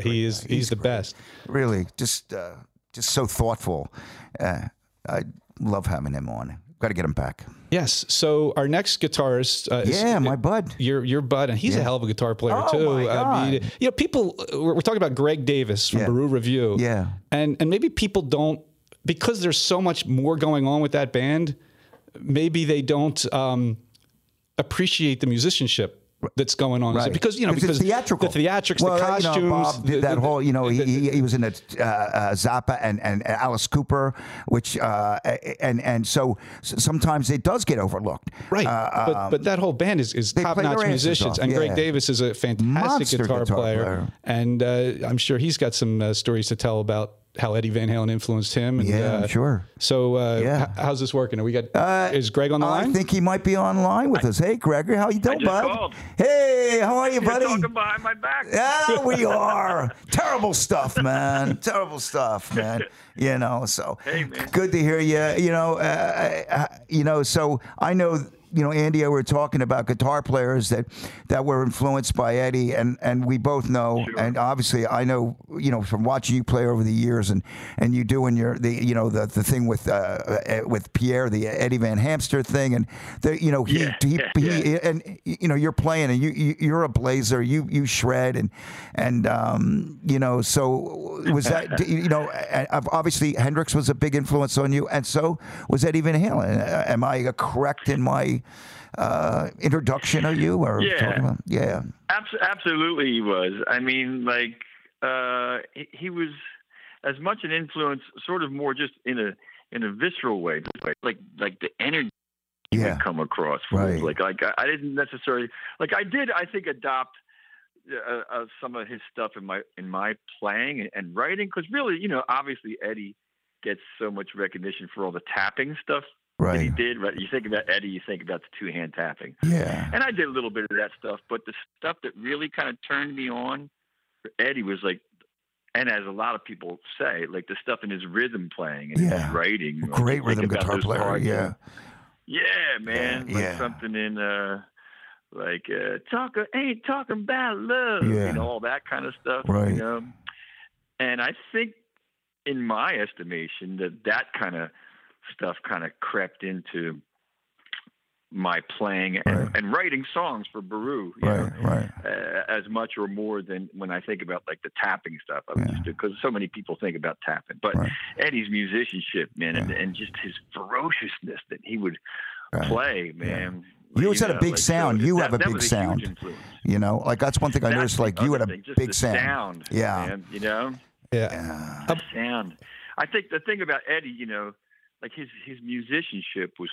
Speaker 1: he is. He's, he's, the
Speaker 2: great.
Speaker 1: best.
Speaker 2: Really, just uh, just so thoughtful. Uh, I love having him on. Got to get him back.
Speaker 1: Yes. So our next guitarist, uh,
Speaker 2: yeah,
Speaker 1: is,
Speaker 2: my bud,
Speaker 1: your your bud, and he's
Speaker 2: yeah.
Speaker 1: a hell of a guitar player
Speaker 2: oh
Speaker 1: too.
Speaker 2: My God.
Speaker 1: I mean, you know, people we're, we're, talking about Greg Davis from
Speaker 2: yeah.
Speaker 1: Beru Revue,
Speaker 2: yeah,
Speaker 1: and and maybe people don't because there's so much more going on with that band. Maybe they don't um, appreciate the musicianship that's going on?
Speaker 2: Right.
Speaker 1: because you know because
Speaker 2: theatrical.
Speaker 1: the theatrics,
Speaker 2: well,
Speaker 1: the
Speaker 2: you
Speaker 1: costumes,
Speaker 2: know, Bob did that
Speaker 1: the-
Speaker 2: whole, you know,
Speaker 1: the-
Speaker 2: he, he, he was in a uh, uh, Zappa and, and Alice Cooper, which uh, and and so sometimes it does get overlooked.
Speaker 1: Right,
Speaker 2: Uh,
Speaker 1: but, but that whole band is, is top notch musicians, and Greg. Davis is a fantastic guitar,
Speaker 2: guitar
Speaker 1: player,
Speaker 2: player.
Speaker 1: and uh, I'm sure he's got some uh, stories to tell about how Eddie Van Halen influenced him. And,
Speaker 2: Yeah,
Speaker 1: uh,
Speaker 2: sure.
Speaker 1: So, uh,
Speaker 2: Yeah.
Speaker 1: h- how's this working? Are we got? Uh, is Greg on the line?
Speaker 2: I think he might be online with us. Hey, Gregory, how you doing,
Speaker 4: just
Speaker 2: bud?
Speaker 4: called.
Speaker 2: Hey, how are you,
Speaker 4: You're
Speaker 2: buddy?
Speaker 4: talking behind my back.
Speaker 2: Yeah, we are. Terrible stuff, man. Terrible stuff, man. You know, so
Speaker 4: Hey, man.
Speaker 2: good to hear you. You know, uh, uh, you know. So I know, you know, Andy, and we were talking about guitar players that that were influenced by Eddie, and and we both know,
Speaker 4: Sure.
Speaker 2: and obviously I know, you know, from watching you play over the years, and and you doing your the you know the the thing with uh, uh, with Pierre, the Eddie Van Hamster thing, and the you know he
Speaker 4: Yeah,
Speaker 2: he,
Speaker 4: yeah,
Speaker 2: he and you know you're playing and you, you you're a blazer you you shred and and um you know so was that you know obviously Hendrix was a big influence on you and so was Eddie Van Halen am I correct in my uh introduction of you or
Speaker 4: Yeah.
Speaker 2: yeah
Speaker 4: Abs- absolutely, he was. I mean, like uh, he, he was as much an influence, sort of more just in a in a visceral way, like like, the energy
Speaker 2: Yeah.
Speaker 4: would come across.
Speaker 2: Right.
Speaker 4: Like like I, I didn't necessarily like I did. I think adopt. Uh, uh, some of his stuff in my in my playing and, and writing because really you know obviously Eddie gets so much recognition for all the tapping stuff that he
Speaker 2: right
Speaker 4: did right you think about Eddie you think about the two hand tapping
Speaker 2: yeah
Speaker 4: and I did a little bit of that stuff, but the stuff that really kind of turned me on for Eddie was like, and as a lot of people say, like the stuff in his rhythm playing and
Speaker 2: Yeah.
Speaker 4: his writing.
Speaker 2: Great rhythm guitar player
Speaker 4: parts
Speaker 2: yeah
Speaker 4: yeah, man, like
Speaker 2: yeah.
Speaker 4: something in uh, like uh, talking ain't talking about love,
Speaker 2: Yeah.
Speaker 4: you know, all that kind of stuff,
Speaker 2: Right.
Speaker 4: You know? And I think, in my estimation, that that kind of stuff kind of crept into my playing and,
Speaker 2: Right.
Speaker 4: and writing songs for Beru.
Speaker 2: right
Speaker 4: know,
Speaker 2: right
Speaker 4: uh, as much or more than when I think about like the tapping stuff. I
Speaker 2: Yeah.
Speaker 4: used to because so many people think about tapping, but
Speaker 2: Right.
Speaker 4: Eddie's musicianship, man, and, and just his ferociousness that he would
Speaker 2: Right.
Speaker 4: play, man.
Speaker 2: You always had a big sound.
Speaker 4: so
Speaker 2: You
Speaker 4: that-
Speaker 2: have a
Speaker 4: that
Speaker 2: big
Speaker 4: was huge
Speaker 2: sound.
Speaker 4: influence.
Speaker 2: you know like that's one thing I
Speaker 4: That's
Speaker 2: noticed like you had a
Speaker 4: thing, just
Speaker 2: big
Speaker 4: the
Speaker 2: sound,
Speaker 4: sound.
Speaker 2: Yeah.
Speaker 4: man, you know,
Speaker 1: yeah.
Speaker 2: yeah
Speaker 4: the sound. I think the thing about Eddie, you know, like his his musicianship was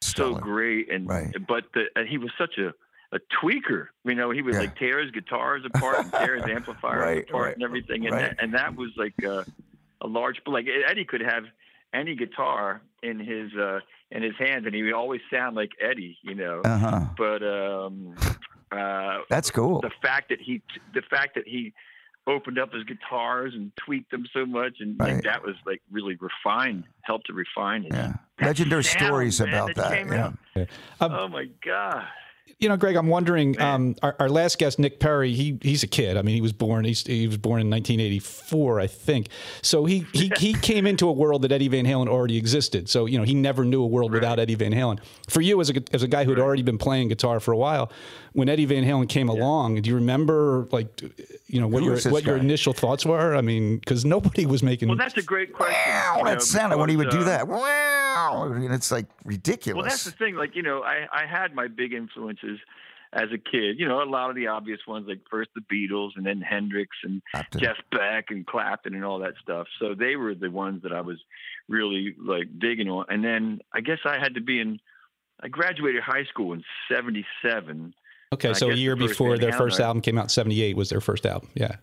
Speaker 4: so great, and
Speaker 2: Right.
Speaker 4: but the, and he was such a a tweaker. You know, he would
Speaker 2: Yeah.
Speaker 4: like tear his guitars apart and tear his amplifiers
Speaker 2: Right,
Speaker 4: apart
Speaker 2: right,
Speaker 4: and everything, and
Speaker 2: right.
Speaker 4: that, and that was like a, a large. Like Eddie could have any guitar in his uh in his hands, and he would always sound like Eddie. You know,
Speaker 2: uh-huh
Speaker 4: but um, uh,
Speaker 2: that's cool
Speaker 4: the fact that he the fact that he opened up his guitars and tweaked them so much and
Speaker 2: Right.
Speaker 4: like, that was like really refined helped to refine it
Speaker 2: Yeah.
Speaker 4: That
Speaker 2: Legendary
Speaker 4: sound,
Speaker 2: stories
Speaker 4: man,
Speaker 2: about that.
Speaker 4: came
Speaker 2: Yeah.
Speaker 4: out.
Speaker 1: Um,
Speaker 4: oh my god
Speaker 1: You know, Greg, I'm wondering. Um, our, our last guest, Nick Perri, he he's a kid. I mean, he was born. He's, he was born in 1984, I think. So he he he came into a world that Eddie Van Halen already existed. So you know, he never knew a world without Eddie Van Halen. For you, as a as a guy who had already been playing guitar for a while, when Eddie Van Halen came along, do you remember like you know what
Speaker 2: Who
Speaker 1: your what your initial thoughts were? I mean, because nobody was making.
Speaker 4: well that's a great question
Speaker 2: Wow,
Speaker 4: you know,
Speaker 2: that sounded when he would
Speaker 4: because,
Speaker 2: do
Speaker 4: uh,
Speaker 2: that. Wow, and it's like ridiculous.
Speaker 4: Well, that's the thing. Like, you know, I, I had my big influences as a kid. You know, a lot of the obvious ones, like first the Beatles and then Hendrix and
Speaker 2: Clapton.
Speaker 4: Jeff Beck and Clapton and all that stuff. So they were the ones that I was really like digging on. And then I guess I had to be in, I graduated high school in 77.
Speaker 1: okay, so a year
Speaker 4: the
Speaker 1: before their first album came out '78 was their first album. Yeah.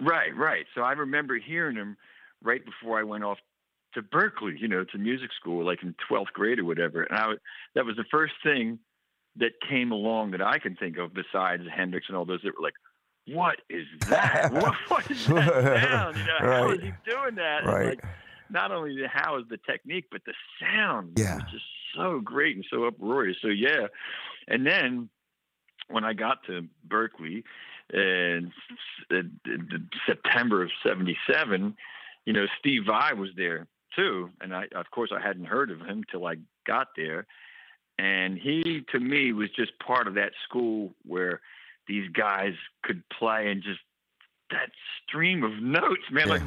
Speaker 4: Right, right. So I remember hearing them right before I went off to Berklee, you know, to music school, like in 12th grade or whatever. And I, that was the first thing that came along that I can think of besides Hendrix and all those that were like, what is that? what, what is that sound? You know,
Speaker 2: Right.
Speaker 4: is he doing that?
Speaker 2: Right.
Speaker 4: like, not only the how is the technique, but the sound
Speaker 2: Yeah.
Speaker 4: was just so great and so uproarious. So yeah, and then when I got to Berklee in s- uh, September of '77, you know, Steve Vai was there too, and I, of course, I hadn't heard of him till I got there, and he, to me, was just part of that school where these guys could play and just that stream of notes, man. Like,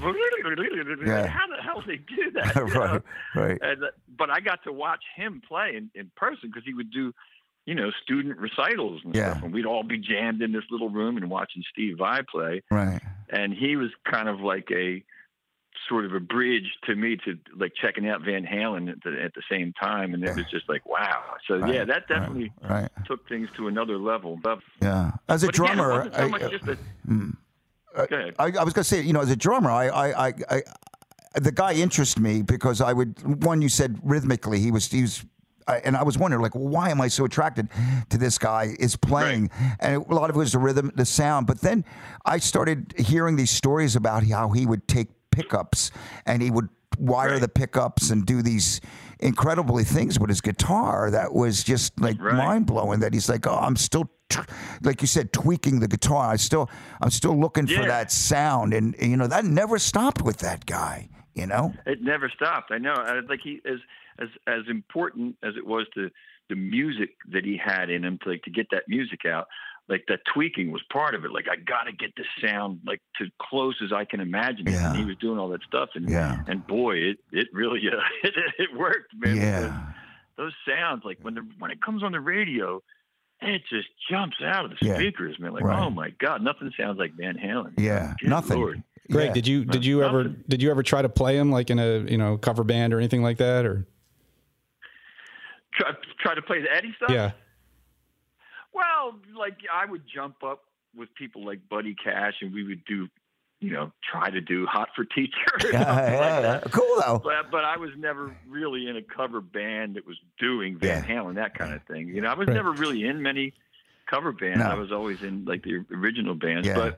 Speaker 2: Yeah.
Speaker 4: how the hell they do that? you know?
Speaker 2: right, right.
Speaker 4: And, but I got to watch him play in, in person because he would do, you know, student recitals and
Speaker 2: Yeah.
Speaker 4: stuff. And we'd all be jammed in this little room and watching Steve Vai play.
Speaker 2: Right.
Speaker 4: And he was kind of like a sort of a bridge to me to like checking out Van Halen at the, at the same time. And it was just like, wow. So yeah, that definitely
Speaker 2: Right.
Speaker 4: took things to another level. But,
Speaker 2: Yeah. As a
Speaker 4: again,
Speaker 2: drummer,
Speaker 4: wasn't so
Speaker 2: I-
Speaker 4: much just a, uh, mm. Go ahead.
Speaker 2: I, I was going to say, you know, as a drummer, I, I, I, I, the guy interests me because I would. One, you said rhythmically, he was, he was, I, and I was wondering, like, why am I so attracted to this guy? Is playing, and a lot of it was the rhythm, the sound. But then I started hearing these stories about how he would take pickups and he would wire
Speaker 4: Right.
Speaker 2: the pickups and do these incredibly things with his guitar that was just like
Speaker 4: Right.
Speaker 2: mind blowing. That he's like, oh, I'm still, like you said, tweaking the guitar. I still, I'm still looking for that sound, and you know that never stopped with that guy. You know,
Speaker 4: It never stopped. I know. I, like he as as as important as it was to the music that he had in him to like to get that music out. Like that tweaking was part of it. Like I got to get this sound like to close as I can imagine it.
Speaker 2: Yeah.
Speaker 4: And he was doing all that stuff. And
Speaker 2: Yeah.
Speaker 4: and boy, it it really uh, it, it worked, man.
Speaker 2: yeah,
Speaker 4: Those sounds like when the when it comes on the radio. It just jumps out of the
Speaker 2: Yeah.
Speaker 4: speakers, man. Like,
Speaker 2: Right.
Speaker 4: oh my God, nothing sounds like Van Halen.
Speaker 2: yeah,
Speaker 4: Good
Speaker 2: nothing.
Speaker 4: Lord.
Speaker 1: Greg,
Speaker 2: Yeah.
Speaker 1: did you did you ever did you ever try to play him like in a you know cover band or anything like that or
Speaker 4: Try, try to play the Eddie stuff.
Speaker 1: yeah
Speaker 4: Well, like I would jump up with people like Buddy Cash, and we would do, you know, try to do "Hot for Teacher."
Speaker 2: Yeah, yeah,
Speaker 4: like
Speaker 2: yeah. cool though.
Speaker 4: But but I was never really in a cover band that was doing Van
Speaker 2: Yeah.
Speaker 4: Halen that kind of thing. You know, I was
Speaker 1: Right.
Speaker 4: never really in many cover bands.
Speaker 2: No.
Speaker 4: I was always in like the original bands. But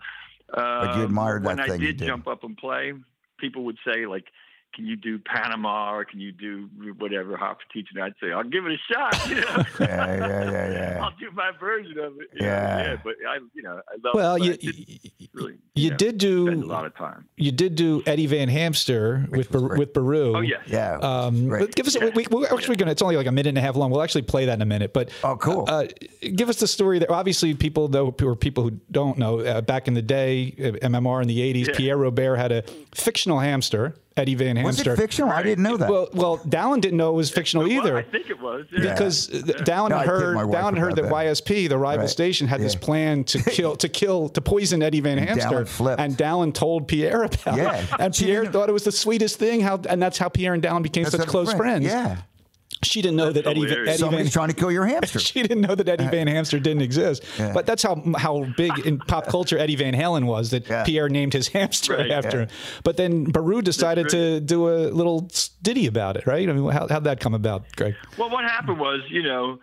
Speaker 4: uh,
Speaker 2: But you admired
Speaker 4: when
Speaker 2: that
Speaker 4: I
Speaker 2: thing you
Speaker 4: did
Speaker 2: did.
Speaker 4: jump up and play, people would say like. Can you do Panama or can you do whatever Hot for Teacher? I'd say I'll give it a shot. You know?
Speaker 2: Yeah, yeah, yeah, yeah.
Speaker 4: I'll do my version of it. you know,
Speaker 2: Yeah.
Speaker 4: yeah. But I, you know, I love.
Speaker 1: well
Speaker 4: it,
Speaker 1: you
Speaker 4: really,
Speaker 1: you
Speaker 4: know,
Speaker 1: did
Speaker 4: spend a lot of time.
Speaker 1: you did do Eddie Van Hamster with Bar- with Beru
Speaker 4: Oh yeah.
Speaker 2: Yeah.
Speaker 1: Um, but give us.
Speaker 4: Yeah.
Speaker 1: We, we, we're actually gonna. It's only like a minute and a half long. We'll actually play that in a minute. But
Speaker 2: Oh, cool.
Speaker 1: Uh, give us the story that obviously people know, or people who don't know. Uh, back in the day, uh, MMR in the '80s,
Speaker 4: Yeah.
Speaker 1: Pierre Robert had a fictional hamster, Eddie Van
Speaker 2: was it fictional? I didn't know that.
Speaker 1: Well, well, Dallin didn't know it was fictional
Speaker 4: Well,
Speaker 1: either.
Speaker 4: I think it was. Yeah.
Speaker 1: Because uh, Dallin
Speaker 2: No,
Speaker 1: had heard,
Speaker 2: my wife
Speaker 1: Dallin heard that
Speaker 2: that.
Speaker 1: YSP, the rival
Speaker 2: Right.
Speaker 1: station, had this plan to kill, to kill, to poison Eddie Van Hamster.
Speaker 2: Dallin.
Speaker 1: And Dallin told Pierre about
Speaker 2: Yeah.
Speaker 1: it. And Pierre thought it was the sweetest thing. How, and that's how Pierre and Dallin became
Speaker 2: That's
Speaker 1: such close
Speaker 2: friend.
Speaker 1: friends.
Speaker 2: Yeah.
Speaker 1: She didn't know that Eddie,
Speaker 4: hilarious.
Speaker 1: Eddie Van
Speaker 2: Somebody's trying to kill your hamster.
Speaker 1: she didn't know that Eddie Van Hamster didn't exist.
Speaker 2: Yeah.
Speaker 1: But that's how how big in pop culture Eddie Van Halen was that
Speaker 2: Yeah.
Speaker 1: Pierre named his hamster
Speaker 4: Right.
Speaker 1: after
Speaker 2: Yeah.
Speaker 1: him. But then Beru decided to do a little ditty about it, right? I mean, how, how'd that come about, Greg?
Speaker 4: Well, what happened was, you know,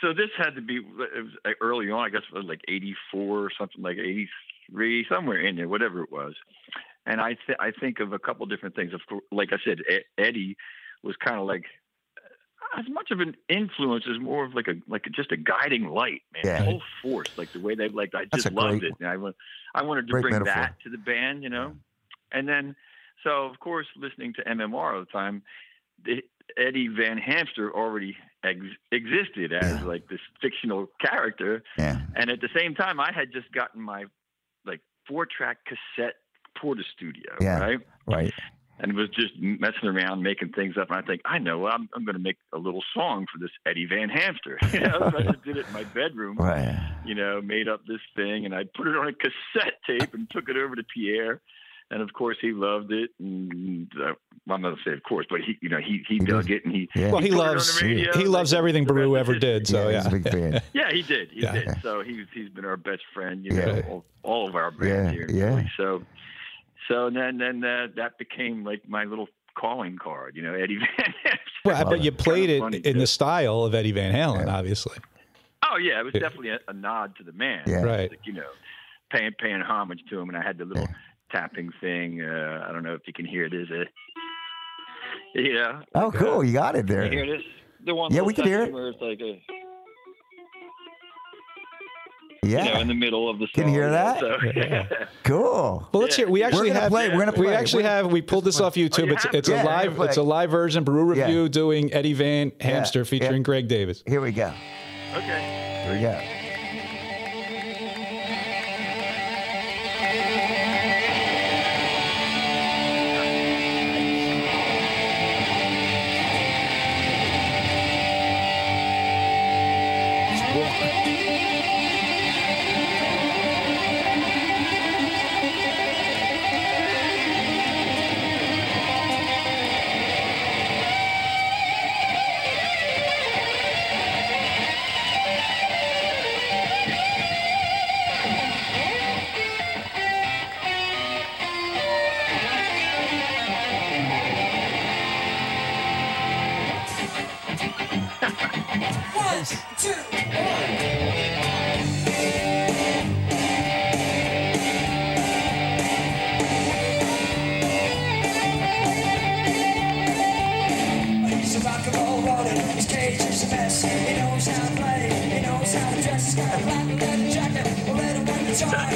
Speaker 4: so this had to be it was like early on. I guess it was like '84 or something like '83, somewhere in there, whatever it was. And I th- I think of a couple different things. Of course, like I said, E- Eddie was kind of like as much of an influence as more of like a like a, just a guiding light, man.
Speaker 2: Yeah.
Speaker 4: Full force, like the way they like. I just loved
Speaker 2: great-
Speaker 4: it. And I I wanted to bring
Speaker 2: metaphor.
Speaker 4: that to the band, you know. And then, so of course, listening to MMR all the time, the, Eddie Van Hamster already ex- existed as
Speaker 2: Yeah.
Speaker 4: like this fictional character,
Speaker 2: Yeah.
Speaker 4: and at the same time, I had just gotten my like four track cassette Porta Studio,
Speaker 2: Yeah.
Speaker 4: right?
Speaker 2: Right.
Speaker 4: And was just messing around making things up. And I think, I know, I'm, I'm going to make a little song for this Eddie Van Hamster. You know, so I just did it in my bedroom,
Speaker 2: Right.
Speaker 4: you know, made up this thing and I put it on a cassette tape and took it over to Pierre. And of course, he loved it. And uh, well, I'm not gonna say of course, but he, you know, he he, dug it and he.
Speaker 2: Yeah.
Speaker 1: Well, he
Speaker 4: put
Speaker 1: loves
Speaker 4: the
Speaker 1: he loves everything
Speaker 4: the Beru
Speaker 1: ever did. So
Speaker 2: yeah,
Speaker 1: yeah,
Speaker 2: he's a big fan.
Speaker 4: Yeah, he did. He
Speaker 1: Yeah.
Speaker 4: did. So he's he's been our best friend, you
Speaker 2: Yeah.
Speaker 4: know, all, all of our bands
Speaker 2: Yeah,
Speaker 4: here.
Speaker 2: yeah.
Speaker 4: really. So so then then uh, that became like my little calling card, you know, Eddie Van Halen.
Speaker 1: well, I bet you played it in
Speaker 4: too.
Speaker 1: the style of Eddie Van Halen,
Speaker 2: Yeah.
Speaker 1: obviously.
Speaker 4: Oh yeah, it was definitely a, a nod to the man.
Speaker 2: Yeah.
Speaker 1: Right.
Speaker 4: Like, you know, paying paying homage to him, and I had the little tapping thing. Uh, I don't know if you can hear this. Uh, yeah.
Speaker 2: Oh,
Speaker 4: like, uh,
Speaker 2: cool. You got it
Speaker 4: Can
Speaker 2: there.
Speaker 4: you hear this? The one.
Speaker 2: Yeah, we can hear it.
Speaker 4: Where it's like a,
Speaker 2: Yeah.
Speaker 4: you know, in the middle of the song.
Speaker 2: Can you hear that?
Speaker 4: So,
Speaker 2: Cool.
Speaker 1: Well, let's hear. We
Speaker 4: Yeah.
Speaker 1: actually
Speaker 2: We're gonna
Speaker 1: have.
Speaker 2: play, we're gonna
Speaker 1: We actually
Speaker 2: We're-
Speaker 1: have. We pulled this off oh, YouTube.
Speaker 4: you
Speaker 1: it's it's
Speaker 2: to?
Speaker 1: a live. It's a live version. Beru
Speaker 2: Yeah.
Speaker 1: Revue doing Eddie Van Hamster
Speaker 2: Yeah.
Speaker 1: featuring Greg Davis.
Speaker 2: Here we go.
Speaker 4: okay.
Speaker 2: Here we go.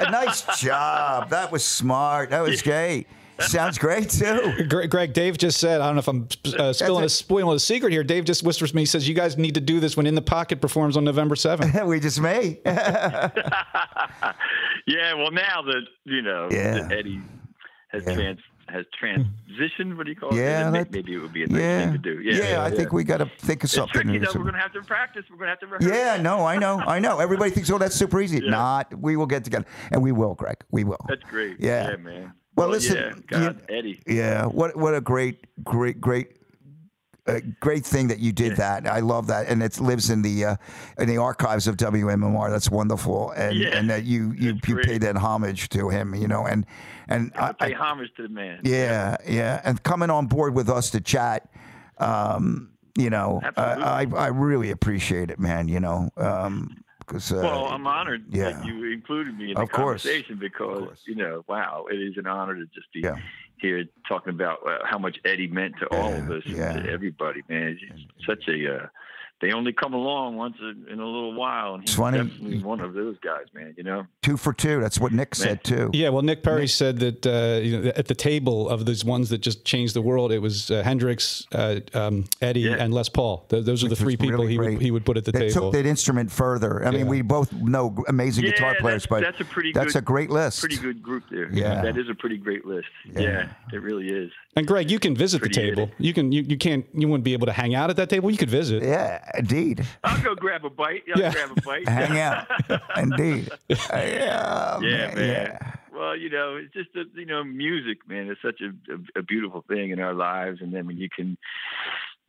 Speaker 5: A
Speaker 2: nice job. That was smart. That was great. Sounds great too.
Speaker 1: Greg, Greg, Dave just said, I don't know if I'm uh, spilling a, spoiling a secret here. Dave just whispers to me, he says, You guys need to do this when In the Pocket performs on November 7th.
Speaker 2: we just may.
Speaker 4: yeah, well now that you know
Speaker 2: Yeah.
Speaker 4: that Eddie has
Speaker 2: Yeah.
Speaker 4: trans has hmm. transitioned. What do you call
Speaker 2: Yeah,
Speaker 4: it?
Speaker 2: That-
Speaker 4: Maybe it would be a nice
Speaker 2: yeah.
Speaker 4: thing to do.
Speaker 2: Yeah,
Speaker 4: Yeah,
Speaker 2: I think we got to think of
Speaker 4: It's
Speaker 2: something.
Speaker 4: tricky though. We're gonna have to practice. We're gonna have to rehearse.
Speaker 2: yeah, no, I know, I know. Everybody thinks, oh, that's super easy. Not. We will get together, and we will, Greg. We will.
Speaker 4: That's great.
Speaker 2: Yeah.
Speaker 4: Yeah, man.
Speaker 2: Well, listen,
Speaker 4: yeah, God, Eddie.
Speaker 2: Yeah, what what a great, great, great. Uh, great thing that you did that. I love that, and it lives in the uh, in the archives of WMMR. That's wonderful, and
Speaker 4: Yeah,
Speaker 2: and that you you
Speaker 4: that's
Speaker 2: you
Speaker 4: great.
Speaker 2: paid that homage to him, you know, and and I,
Speaker 4: pay homage to the man.
Speaker 2: yeah, yeah, and coming on board with us to chat, um, you know, I, I I really appreciate it, man. You know, because uh,
Speaker 4: Well, I'm honored
Speaker 2: yeah.
Speaker 4: that you included me in the
Speaker 2: Of course.
Speaker 4: conversation because
Speaker 2: course.
Speaker 4: you know, wow, it is an honor to just be
Speaker 2: Yeah.
Speaker 4: Here talking about uh, how much Eddie meant to all of us,
Speaker 2: yeah.
Speaker 4: and to everybody, man. It's such a uh, they only come along once in in a little while, and
Speaker 2: It's
Speaker 4: he's
Speaker 2: funny.
Speaker 4: definitely one of those guys, man. You know,
Speaker 2: two for two. That's what Nick said too.
Speaker 1: Yeah, well, Nick Perri said that uh, you know, at the table of these ones that just changed the world, it was uh, Hendrix, uh, um, Eddie,
Speaker 4: Yeah.
Speaker 1: and Les Paul. Th- those are the three people
Speaker 2: really
Speaker 1: he would, he would put at the table.
Speaker 2: They
Speaker 1: table.
Speaker 2: took that instrument further. I mean, we both know amazing
Speaker 4: Yeah,
Speaker 2: guitar players,
Speaker 4: that's-
Speaker 2: but
Speaker 4: that's a pretty good
Speaker 2: that's
Speaker 4: good-
Speaker 2: a great list.
Speaker 4: pretty good group there.
Speaker 2: Yeah.
Speaker 4: that is a pretty great list.
Speaker 2: Yeah.
Speaker 4: Yeah, it really is.
Speaker 1: and Greg, you can visit the table.
Speaker 4: Eddie.
Speaker 1: You can you, you can't you wouldn't be able to hang out at that table. You could visit.
Speaker 2: Yeah, indeed.
Speaker 4: I'll go grab a bite. I'll
Speaker 1: Yeah.
Speaker 4: grab a bite.
Speaker 2: Hang out, indeed. Uh, yeah,
Speaker 4: Yeah, man.
Speaker 2: yeah.
Speaker 4: Well, you know, it's just that you know, music, man, is such a, a, a beautiful thing in our lives, and then when you can,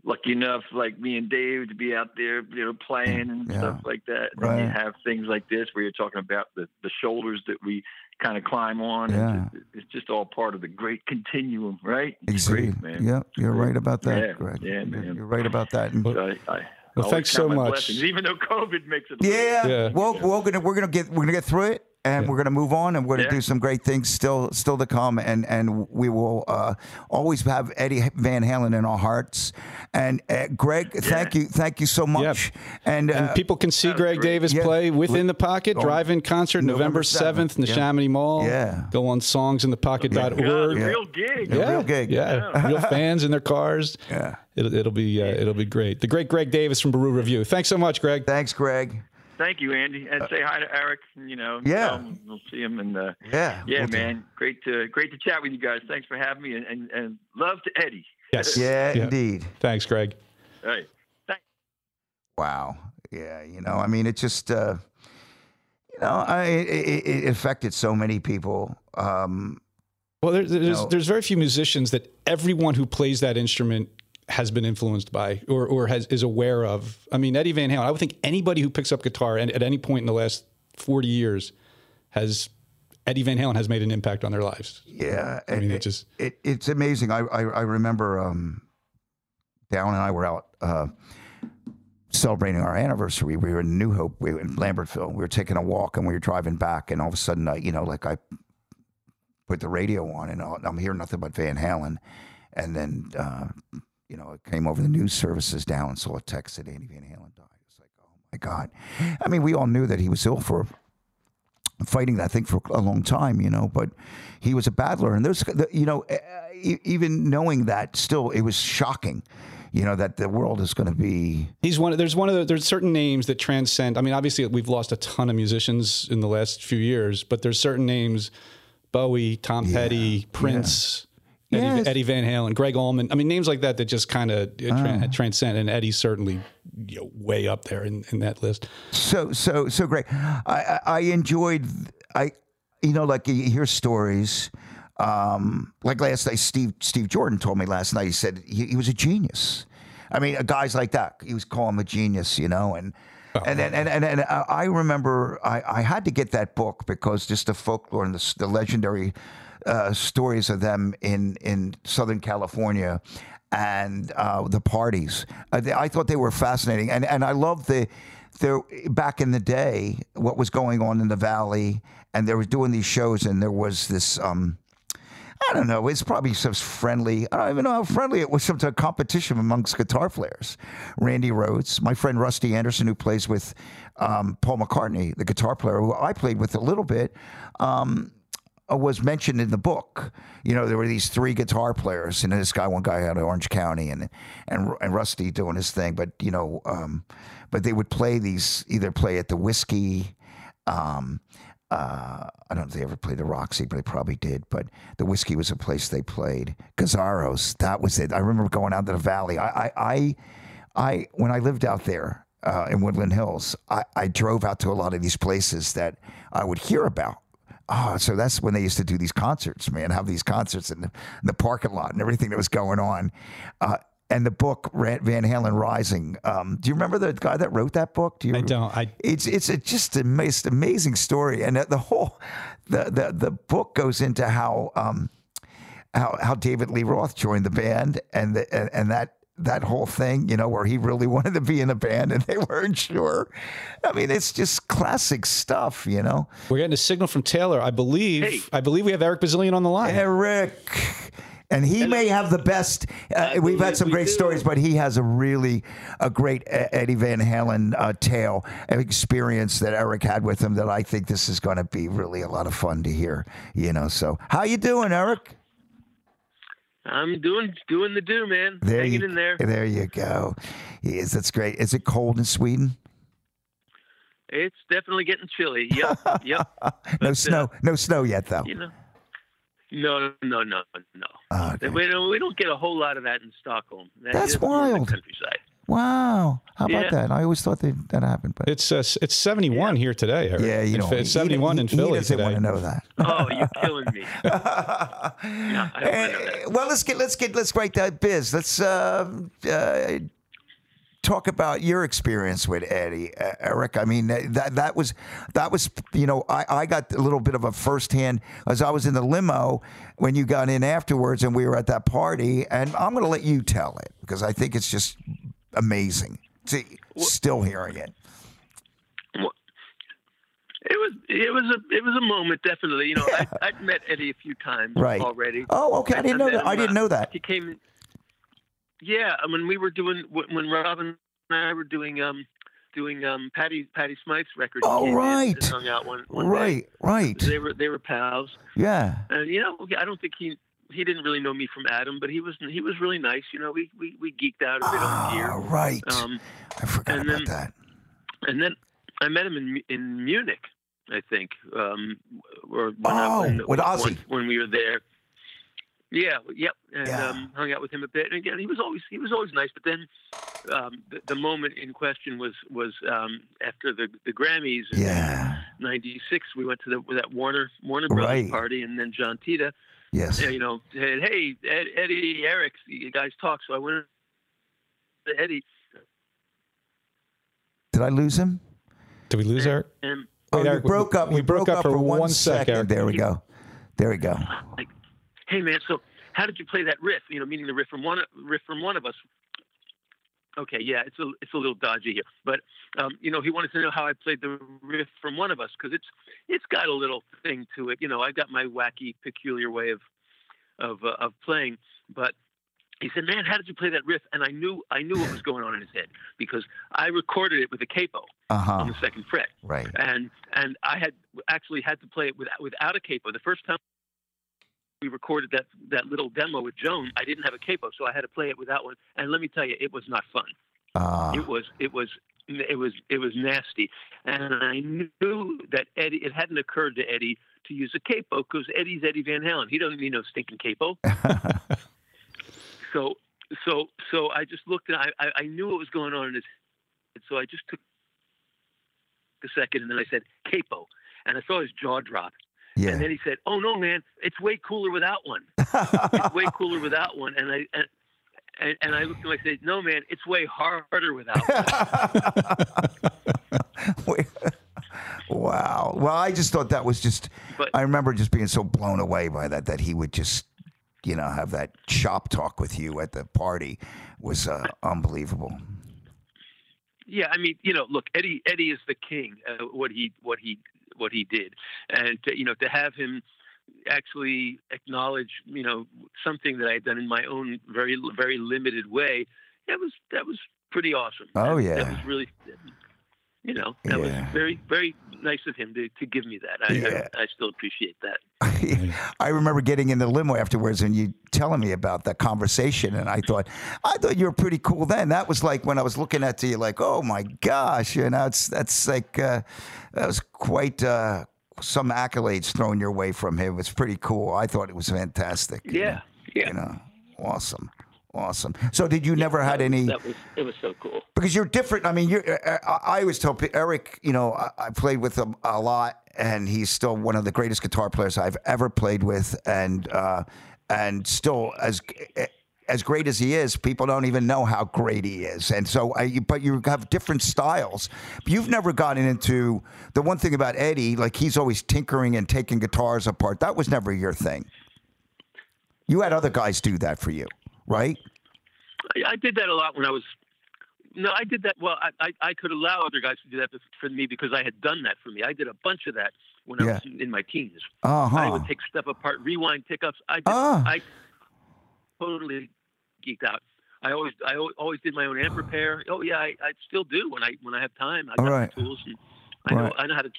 Speaker 4: lucky enough, like me and Dave, to be out there, you know, playing and
Speaker 2: Yeah.
Speaker 4: stuff like that, and then you
Speaker 2: Right.
Speaker 4: have things like this where you're talking about the the shoulders that we kind of climb on.
Speaker 2: Yeah.
Speaker 4: and just, it's just all part of the great continuum, right? It's
Speaker 2: Exactly.
Speaker 4: great, man.
Speaker 2: Yeah, you're right about that,
Speaker 4: Yeah,
Speaker 2: Greg.
Speaker 4: yeah, man.
Speaker 2: You're right about that. And-
Speaker 4: So I, I
Speaker 1: Well,
Speaker 4: always
Speaker 1: thanks so much.
Speaker 4: blessings, even though COVID makes it.
Speaker 2: yeah,
Speaker 1: Yeah.
Speaker 2: Well, we're gonna we're gonna get we're gonna get through it, and we're gonna move on, and we're gonna
Speaker 4: Yeah.
Speaker 2: do some great things still still to come, and and we will uh, always have Eddie Van Halen in our hearts. And uh, Greg, thank you, thank you so much. And, uh,
Speaker 1: And people can see Greg
Speaker 4: great.
Speaker 1: Davis
Speaker 2: Yeah.
Speaker 1: play within the pocket,
Speaker 2: Go on.
Speaker 1: drive-in concert November
Speaker 2: November
Speaker 1: 7th in the
Speaker 2: yeah.
Speaker 1: Neshaminy Mall.
Speaker 2: Yeah.
Speaker 1: Go on songinthepocket.org.
Speaker 4: God,
Speaker 2: Yeah.
Speaker 4: real gig.
Speaker 1: Yeah,
Speaker 2: real gig.
Speaker 1: Yeah, real fans in their cars.
Speaker 2: Yeah.
Speaker 1: It'll, it'll be uh, it'll be great. The great Greg Davis from Beru Revue. Thanks so much, Greg.
Speaker 2: thanks, Greg.
Speaker 4: Thank you, Andy, and say hi to Eric. You know,
Speaker 2: Yeah.
Speaker 4: tell we'll see him, and uh,
Speaker 2: Yeah,
Speaker 4: yeah,
Speaker 2: we'll do.
Speaker 4: man, great to great to chat with you guys. Thanks for having me, and and, and love to Eddie.
Speaker 1: Yes.
Speaker 2: Yeah,
Speaker 1: Yeah.
Speaker 2: indeed.
Speaker 1: Thanks, Greg.
Speaker 4: All right, thanks.
Speaker 2: Wow. Yeah, you know, I mean, it just, uh, you know, I, it, it, it affected so many people. Um,
Speaker 1: Well, there, there's
Speaker 2: No.
Speaker 1: there's very few musicians that everyone who plays that instrument has been influenced by or or has is aware of. I mean, Eddie Van Halen. I would think anybody who picks up guitar and at any point in the last 40 years has Eddie Van Halen has made an impact on their lives.
Speaker 2: yeah,
Speaker 1: I mean, it just
Speaker 2: it, it's amazing. I, I, I remember um, Dawn and I were out uh, celebrating our anniversary. We were in New Hope, we were in Lambertville. We were taking a walk and we were driving back, and all of a sudden, I, you know, like I put the radio on and I'm hearing nothing but Van Halen, and then uh, you know, it came over the news services Dawn and saw a text that Andy Van Halen died. It's like, oh my god. I mean, we all knew that he was ill for fighting that thing for a long time, you know. But he was a battler, and there's, you know, even knowing that, still, it was shocking, you know, that the world is going to be.
Speaker 1: He's one. There's one of the. There's certain names that transcend. I mean, obviously, we've lost a ton of musicians in the last few years, but there's certain names: Bowie, Tom Petty, Prince,
Speaker 2: Yes.
Speaker 1: Eddie Van Halen, Gregg Allman. I mean, names like that that just kind of
Speaker 2: Ah.
Speaker 1: transcend. And Eddie's certainly you know, way up there in, in that list.
Speaker 2: so so so great. I I, enjoyed I you know like you hear stories. Um, like last night, Steve Steve Jordan told me last night. He said he, he was a genius. I mean, guys like that, he was calling him a genius, you know. And and then and, and and I I remember I, I had to get that book because just the folklore and the, the legendary uh, stories of them in in Southern California and uh, the parties. I, I thought they were fascinating, and and I love the there back in the day what was going on in the valley, and they were doing these shows, and there was this. Um, I don't know. It's probably some friendly. I don't even know how friendly it was. Some sort of competition amongst guitar players. Randy Rhoads, my friend Rusty Anderson, who plays with um, Paul McCartney, the guitar player who I played with a little bit. Um, uh, was mentioned in the book. You know, there were these three guitar players, and this guy, one guy out of Orange County, and and and Rusty doing his thing. But you know, um, but they would play these either play at the whiskey. Um, uh, I don't know if they ever played the Roxy, but they probably did. But the whiskey was a place they played. Gazzarri's, that was it. I remember going out to the valley. I, I, I, I when I lived out there uh, in Woodland Hills, I, I drove out to a lot of these places that I would hear about. Oh, so that's when they used to do these concerts, man. Have these concerts in the, in the parking lot and everything that was going on. Uh, and the book Van Halen Rising. Um, do you remember the guy that wrote that book? Do you?
Speaker 1: I don't. I
Speaker 2: It's it's a, just a most amazing story, and the whole the the the book goes into how um how how David Lee Roth joined the band, and the, and, and that that whole thing, you know, where he really wanted to be in a band and they weren't sure. I mean, it's just classic stuff, you know.
Speaker 1: we're getting a signal from Taylor. I believe.
Speaker 3: Hey.
Speaker 1: I believe we have Eric Bazilian on the line.
Speaker 2: Eric. And he may have the best. Uh, we've had some great
Speaker 3: do.
Speaker 2: stories, but he has a really a great E- Eddie Van Halen uh, tale of experience that Eric had with him. That I think this is going to be really a lot of fun to hear. You know, so how you doing, Eric?
Speaker 6: I'm doing doing the do, man.
Speaker 2: There
Speaker 6: Hanging
Speaker 2: you,
Speaker 6: in there.
Speaker 2: There you go. Yes, that's great. Is it cold in Sweden?
Speaker 6: It's definitely getting chilly. Yep, yep.
Speaker 2: no
Speaker 6: uh,
Speaker 2: snow. No snow yet, though.
Speaker 6: You know. No, no, no, no.
Speaker 2: Okay.
Speaker 6: We don't we don't get a whole lot of that in Stockholm. That
Speaker 2: That's wild.
Speaker 6: countryside.
Speaker 2: Wow. How about
Speaker 6: Yeah.
Speaker 2: that? I always thought that that happened, but
Speaker 1: It's uh, it's 71 here today. Eric.
Speaker 2: yeah, you know,
Speaker 1: it's 71 in Philly
Speaker 2: He doesn't
Speaker 1: today.
Speaker 2: want to know that.
Speaker 6: Oh, you're killing me. I don't wanna know
Speaker 2: Eh, well, let's get let's get let's break that biz. Let's uh, uh, talk about your experience with Eddie, uh, Eric. I mean that that was that was you know I, I got a little bit of a firsthand as I was in the limo when you got in afterwards and we were at that party, and I'm going to let you tell it because I think it's just amazing. See, still hearing it.
Speaker 6: It was it was a it was a moment definitely. You know, I I'd met Eddie a few times
Speaker 2: Right.
Speaker 6: already.
Speaker 2: Oh, okay. I didn't know that. I didn't know that.
Speaker 6: He came. Yeah, mean, we were doing when when Robin and I were doing um doing um Patty Patty Smyth's record.
Speaker 2: Oh, right.
Speaker 6: hung out one, one day.
Speaker 2: Right, right.
Speaker 6: They were they were pals,
Speaker 2: Yeah.
Speaker 6: and you know, I don't think he he didn't really know me from Adam, but he was he was really nice. You know, we we, we geeked out a bit on
Speaker 2: Ah,
Speaker 6: gear.
Speaker 2: right.
Speaker 6: Um,
Speaker 2: I forgot about
Speaker 6: then-
Speaker 2: that.
Speaker 6: and then I met him in in Munich, I think, um, or when,
Speaker 2: Oh,
Speaker 6: I, when,
Speaker 2: with Ozzy.
Speaker 6: when, when we were there. Yeah, yep, and
Speaker 2: Yeah.
Speaker 6: um, hung out with him a bit. And again, he was always he was always nice. But then um, the, the moment in question was was um, after the the Grammys in
Speaker 2: Yeah.
Speaker 6: '96. We went to the that Warner Warner Brothers
Speaker 2: Right.
Speaker 6: party, and then John Tita,
Speaker 2: Yes.
Speaker 6: you know, said, "Hey, Ed, Eddie, Eric, you guys talk." So I went to Eddie,
Speaker 2: Did I lose him?
Speaker 1: Did we lose Eric?
Speaker 6: and
Speaker 2: Oh,
Speaker 1: Wait,
Speaker 2: you
Speaker 1: Eric,
Speaker 2: broke up.
Speaker 1: we
Speaker 2: you
Speaker 1: broke up for
Speaker 2: one
Speaker 1: one sec,
Speaker 2: second. There we go. There we go.
Speaker 6: like, "Hey man, so how did you play that riff? You know, meaning the riff from one riff from one of us." Okay, yeah, it's a it's a little dodgy here, but um, you know, he wanted to know how I played the riff from one of us because it's it's got a little thing to it. You know, I've got my wacky, peculiar way of of uh, of playing, but he said, "Man, how did you play that riff?" And I knew I knew what was going on in his head because I recorded it with a capo
Speaker 2: Uh huh.
Speaker 6: on the second fret,
Speaker 2: Right.
Speaker 6: and and I had actually had to play it without without a capo. The first time we recorded that that little demo with Joan, I didn't have a capo, so I had to play it without one. And let me tell you, it was not fun.
Speaker 2: Uh,
Speaker 6: It was it was it was it was nasty, and I knew that Eddie. It hadn't occurred to Eddie to use a capo because Eddie's Eddie Van Halen. He doesn't need no stinking capo. so so so I just looked and I, I I knew what was going on in his head. So I just took a second and then I said capo, and I saw his jaw drop. And then he said, "Oh no, man, it's way cooler without one. It's way cooler without one." And I and, and, and I looked at him. I said, "No, man, it's way harder without one."
Speaker 2: Wow. Well, I just thought that was just.
Speaker 6: But-
Speaker 2: I remember just being so blown away by that that he would just, you know, have that shop talk with you at the party was uh, unbelievable.
Speaker 6: Yeah, I mean, you know, look, Eddie Eddie is the king. Uh, what he what he what he did, and to, you know, to have him actually acknowledge, you know, something that I had done in my own very very limited way, that was that was pretty awesome.
Speaker 2: Oh,
Speaker 6: That-
Speaker 2: yeah.
Speaker 6: that was really, you know, that
Speaker 2: Yeah.
Speaker 6: was very very nice of him to, to give me that. I,
Speaker 2: Yeah.
Speaker 6: I I still appreciate that.
Speaker 2: I remember getting in the limo afterwards and you telling me about that conversation, and I thought, I thought you were pretty cool then. That was like when I was looking at you, like, oh my gosh, you know, it's that's like uh, that was quite uh, some accolades thrown your way from him. It's pretty cool. I thought it was fantastic. you
Speaker 6: Yeah,
Speaker 2: know,
Speaker 6: yeah.
Speaker 2: you know, awesome. Awesome. So, did you never had any?
Speaker 6: That was it was so cool.
Speaker 2: because you're different. I mean, you're, uh, uh, I, I always tell Eric, you know, I, I played with him a lot, and he's still one of the greatest guitar players I've ever played with, and uh, and still as eh, as great as he is, people don't even know how great he is. And so, I, but you have different styles. You've never gotten into the one thing about Eddie, like he's always tinkering and taking guitars apart. That was never your thing. You had other guys do that for you, right?
Speaker 6: I, I did that a lot when I was. No, I did that. Well, I, I, I could allow other guys to do that for me because I had done that for me. I did a bunch of that when I was in, in my teens.
Speaker 2: Uh huh.
Speaker 6: I would take stuff apart, rewind pickups. I did,
Speaker 2: Ah.
Speaker 6: I totally geeked out. I always I always did my own amp repair. Oh yeah, I, I still do when I when I have time. I got
Speaker 2: right.
Speaker 6: the tools and I know I know how to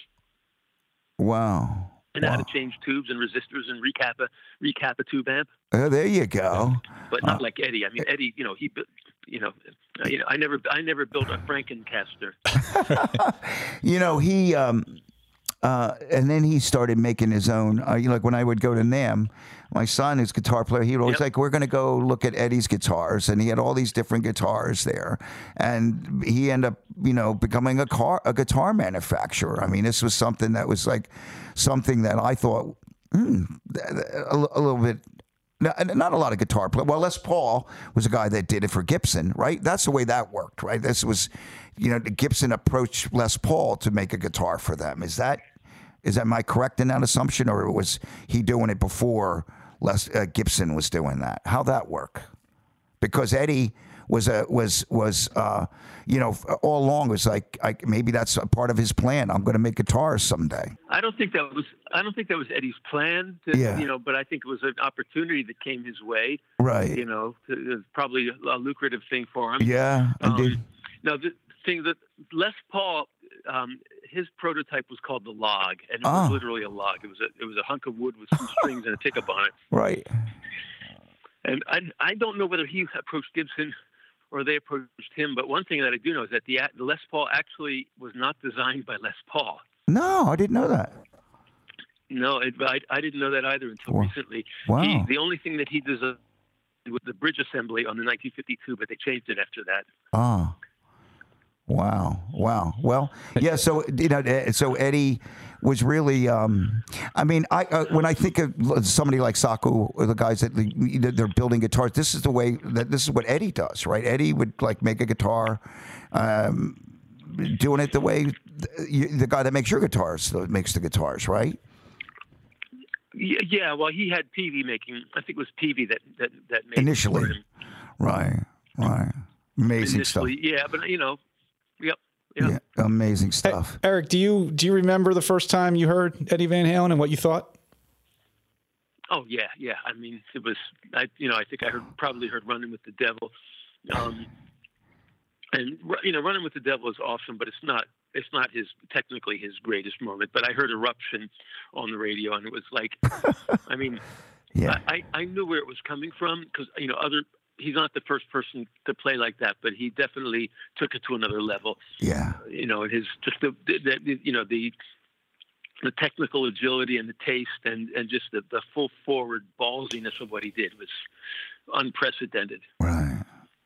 Speaker 2: Wow.
Speaker 6: I know how to change tubes and resistors and recap a recap a tube amp,
Speaker 2: Oh, there you go.
Speaker 6: but not like Eddie. I mean Eddie, you know he, you know, uh, you know I never I never built a Frankencaster.
Speaker 2: You know, he, um, uh, and then he started making his own. Uh, you know, like when I would go to NAMM, my son is guitar player. He was always
Speaker 6: Yep.
Speaker 2: like, we're going to go look at Eddie's guitars, and he had all these different guitars there, and he ended up, you know, becoming a car a guitar manufacturer. I mean, this was something that was like something that I thought, hmm, a, a little bit. Not a lot of guitar play. Well, Les Paul was a guy that did it for Gibson, right? That's the way that worked, right? This was, you know, Gibson approached Les Paul to make a guitar for them. Is that, is that my correct in that assumption, or was he doing it before Les uh, Gibson was doing that? How that work? Because Eddie was a was was uh, you know all along was like I, maybe that's a part of his plan. I'm going to make guitars someday.
Speaker 6: I don't think that was I don't think that was Eddie's plan. To,
Speaker 2: Yeah.
Speaker 6: You know, but I think it was an opportunity that came his way.
Speaker 2: Right.
Speaker 6: You know, it was probably a lucrative thing for him.
Speaker 2: Yeah. I did.
Speaker 6: Um, now the thing that Les Paul, um, his prototype was called the Log, and it
Speaker 2: Ah.
Speaker 6: was literally a log. It was a it was a hunk of wood with some strings and a pickup on it.
Speaker 2: Right.
Speaker 6: And I I don't know whether he approached Gibson or they approached him, but one thing that I do know is that the the Les Paul actually was not designed by Les Paul.
Speaker 2: No, I didn't know that.
Speaker 6: No, it, I, I didn't know that either until
Speaker 2: Wow.
Speaker 6: recently.
Speaker 2: Wow.
Speaker 6: He, the only thing that he designed was the bridge assembly on the 1952, but they changed it after that.
Speaker 2: Ah. Wow. Wow. Well, yeah. So you know, eh, so Eddie was really. Um, I mean, I uh, when I think of somebody like Saku, or the guys that that they're building guitars, this is the way that this is what Eddie does, right? Eddie would like make a guitar, um, doing it the way th- you, the guy that makes your guitars makes the guitars, right?
Speaker 6: Yeah, yeah, well, he had Peavey making. I think it was Peavey that that that made
Speaker 2: Initially. Right. Right. Amazing stuff.
Speaker 6: Yeah, but you know, yep, yep.
Speaker 2: Yeah. Amazing
Speaker 1: Hey,
Speaker 2: stuff.
Speaker 1: Eric, do you do you remember the first time you heard Eddie Van Halen and what you thought?
Speaker 6: Oh yeah, yeah. I mean, it was. I you know I think I heard probably heard Running with the Devil, um, and you know Running with the Devil is awesome, but it's not it's not his technically his greatest moment. But I heard Eruption on the radio, and it was like, I mean,
Speaker 2: Yeah.
Speaker 6: I I knew where it was coming from because you know other. He's not the first person to play like that, but he definitely took it to another level.
Speaker 2: Yeah.
Speaker 6: You know, his just the, the, the you know the the technical agility and the taste and, and just the, the full forward ballsiness of what he did was unprecedented.
Speaker 2: Right.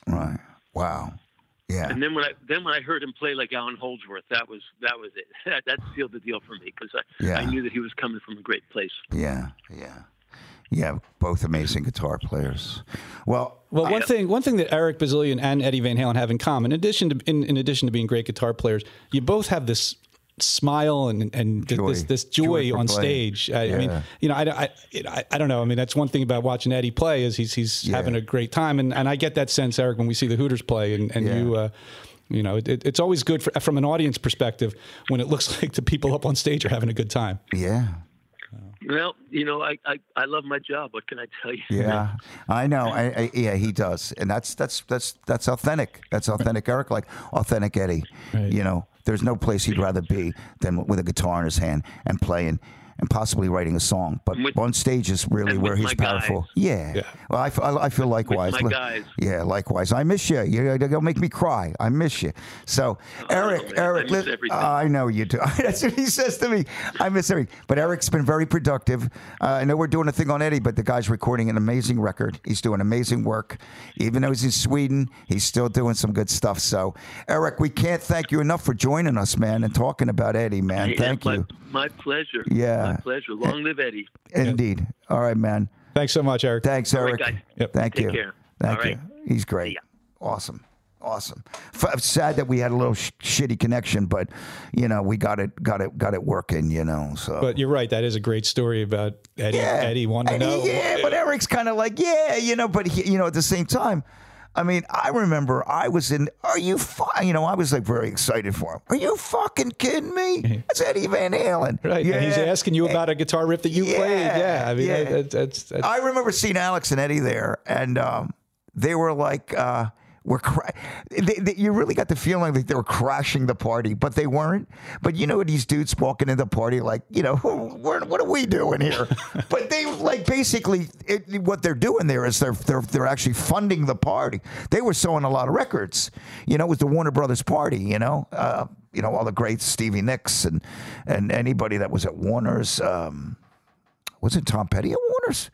Speaker 2: Right. Wow. Yeah.
Speaker 6: And then when I then when I heard him play like Allan Holdsworth, that was that was it. That, that sealed the deal for me because I,
Speaker 2: Yeah.
Speaker 6: I knew that he was coming from a great place.
Speaker 2: Yeah. Yeah. Yeah. Both amazing guitar players. Well,
Speaker 1: Well, one
Speaker 6: Yeah.
Speaker 1: thing one thing that Eric Bazilian and Eddie Van Halen have in common, in addition to in, in addition to being great guitar players, you both have this smile and and
Speaker 2: Joy.
Speaker 1: this this joy,
Speaker 2: Joy
Speaker 1: on
Speaker 2: playing.
Speaker 1: stage. I, I mean, you know, I, I, I, I don't know. I mean, that's one thing about watching Eddie play is he's he's
Speaker 2: Yeah.
Speaker 1: having a great time, and, and I get that sense, Eric, when we see the Hooters play, and and
Speaker 2: Yeah.
Speaker 1: you. Uh, you know, it, it- it's always good for, from an audience perspective when it looks like the people up on stage are having a good time.
Speaker 2: yeah.
Speaker 6: Well, you know, I, I, I love my job. What can I tell you?
Speaker 2: Yeah, I know. I, I, yeah, he does, and that's that's that's that's authentic. That's authentic, Eric. Like authentic Eddie.
Speaker 1: Right.
Speaker 2: You know, there's no place he'd rather be than with a guitar in his hand and playing and possibly writing a song. But
Speaker 6: With-
Speaker 2: on stage is really where he's
Speaker 6: my guys.
Speaker 2: powerful. Yeah.
Speaker 1: Yeah.
Speaker 2: Well, I, f- I- I feel likewise.
Speaker 6: my guys.
Speaker 2: Yeah, likewise. I miss you. You're gonna make me cry. I miss you. So, Eric,
Speaker 6: man. I
Speaker 2: Eric,
Speaker 6: miss
Speaker 2: li-
Speaker 6: everything.
Speaker 2: I know you do. That's what he says to me. I miss everything. But Eric's been very productive. Uh, I know we're doing a thing on Eddie, but the guy's recording an amazing record. He's doing amazing work. Even though he's in Sweden, he's still doing some good stuff. So, Eric, we can't thank you enough for joining us, man, and talking about Eddie, man.
Speaker 6: Yeah,
Speaker 2: Thank
Speaker 6: my,
Speaker 2: you.
Speaker 6: My pleasure.
Speaker 2: Yeah.
Speaker 6: My pleasure. Long live Eddie.
Speaker 2: Indeed. All right, man.
Speaker 1: Thanks so much, Eric.
Speaker 2: Thanks, Eric.
Speaker 6: guys.
Speaker 1: Yep.
Speaker 2: Thank
Speaker 6: Take
Speaker 2: you.
Speaker 6: care.
Speaker 2: Thank
Speaker 6: All
Speaker 2: you.
Speaker 6: right.
Speaker 2: He's great.
Speaker 6: ya.
Speaker 2: Awesome. Awesome. F- sad that we had a little sh- shitty connection, but you know we got it, got it, got it working. You know, so.
Speaker 1: But you're right. That is a great story about Eddie. Eddie wanting to know.
Speaker 2: Yeah, but Eric's kind of like, yeah, you know, but he, you know, at the same time, I mean, I remember I was in. Are you? You know, I was like very excited for him. Are you fucking kidding me? That's Eddie Van Halen.
Speaker 1: Right.
Speaker 2: Yeah.
Speaker 1: And he's asking you about a guitar riff that you
Speaker 2: Yeah,
Speaker 1: played. Yeah. I mean,
Speaker 2: yeah.
Speaker 1: that- that's, that's,
Speaker 2: I remember seeing Alex and Eddie there, and um, they were like, uh, "We're cra-. They, they, you really got the feeling that they were crashing the party, but they weren't. But you know, these dudes walking into the party, like, you know, we're, what are we doing here? but they like basically it, what they're doing there is they're they're they're actually funding the party. They were selling a lot of records. You know, it was the Warner Brothers party. You know. Uh, you know all the greats, Stevie Nicks, and and anybody that was at Warner's. Um, was it Tom Petty at Warner's?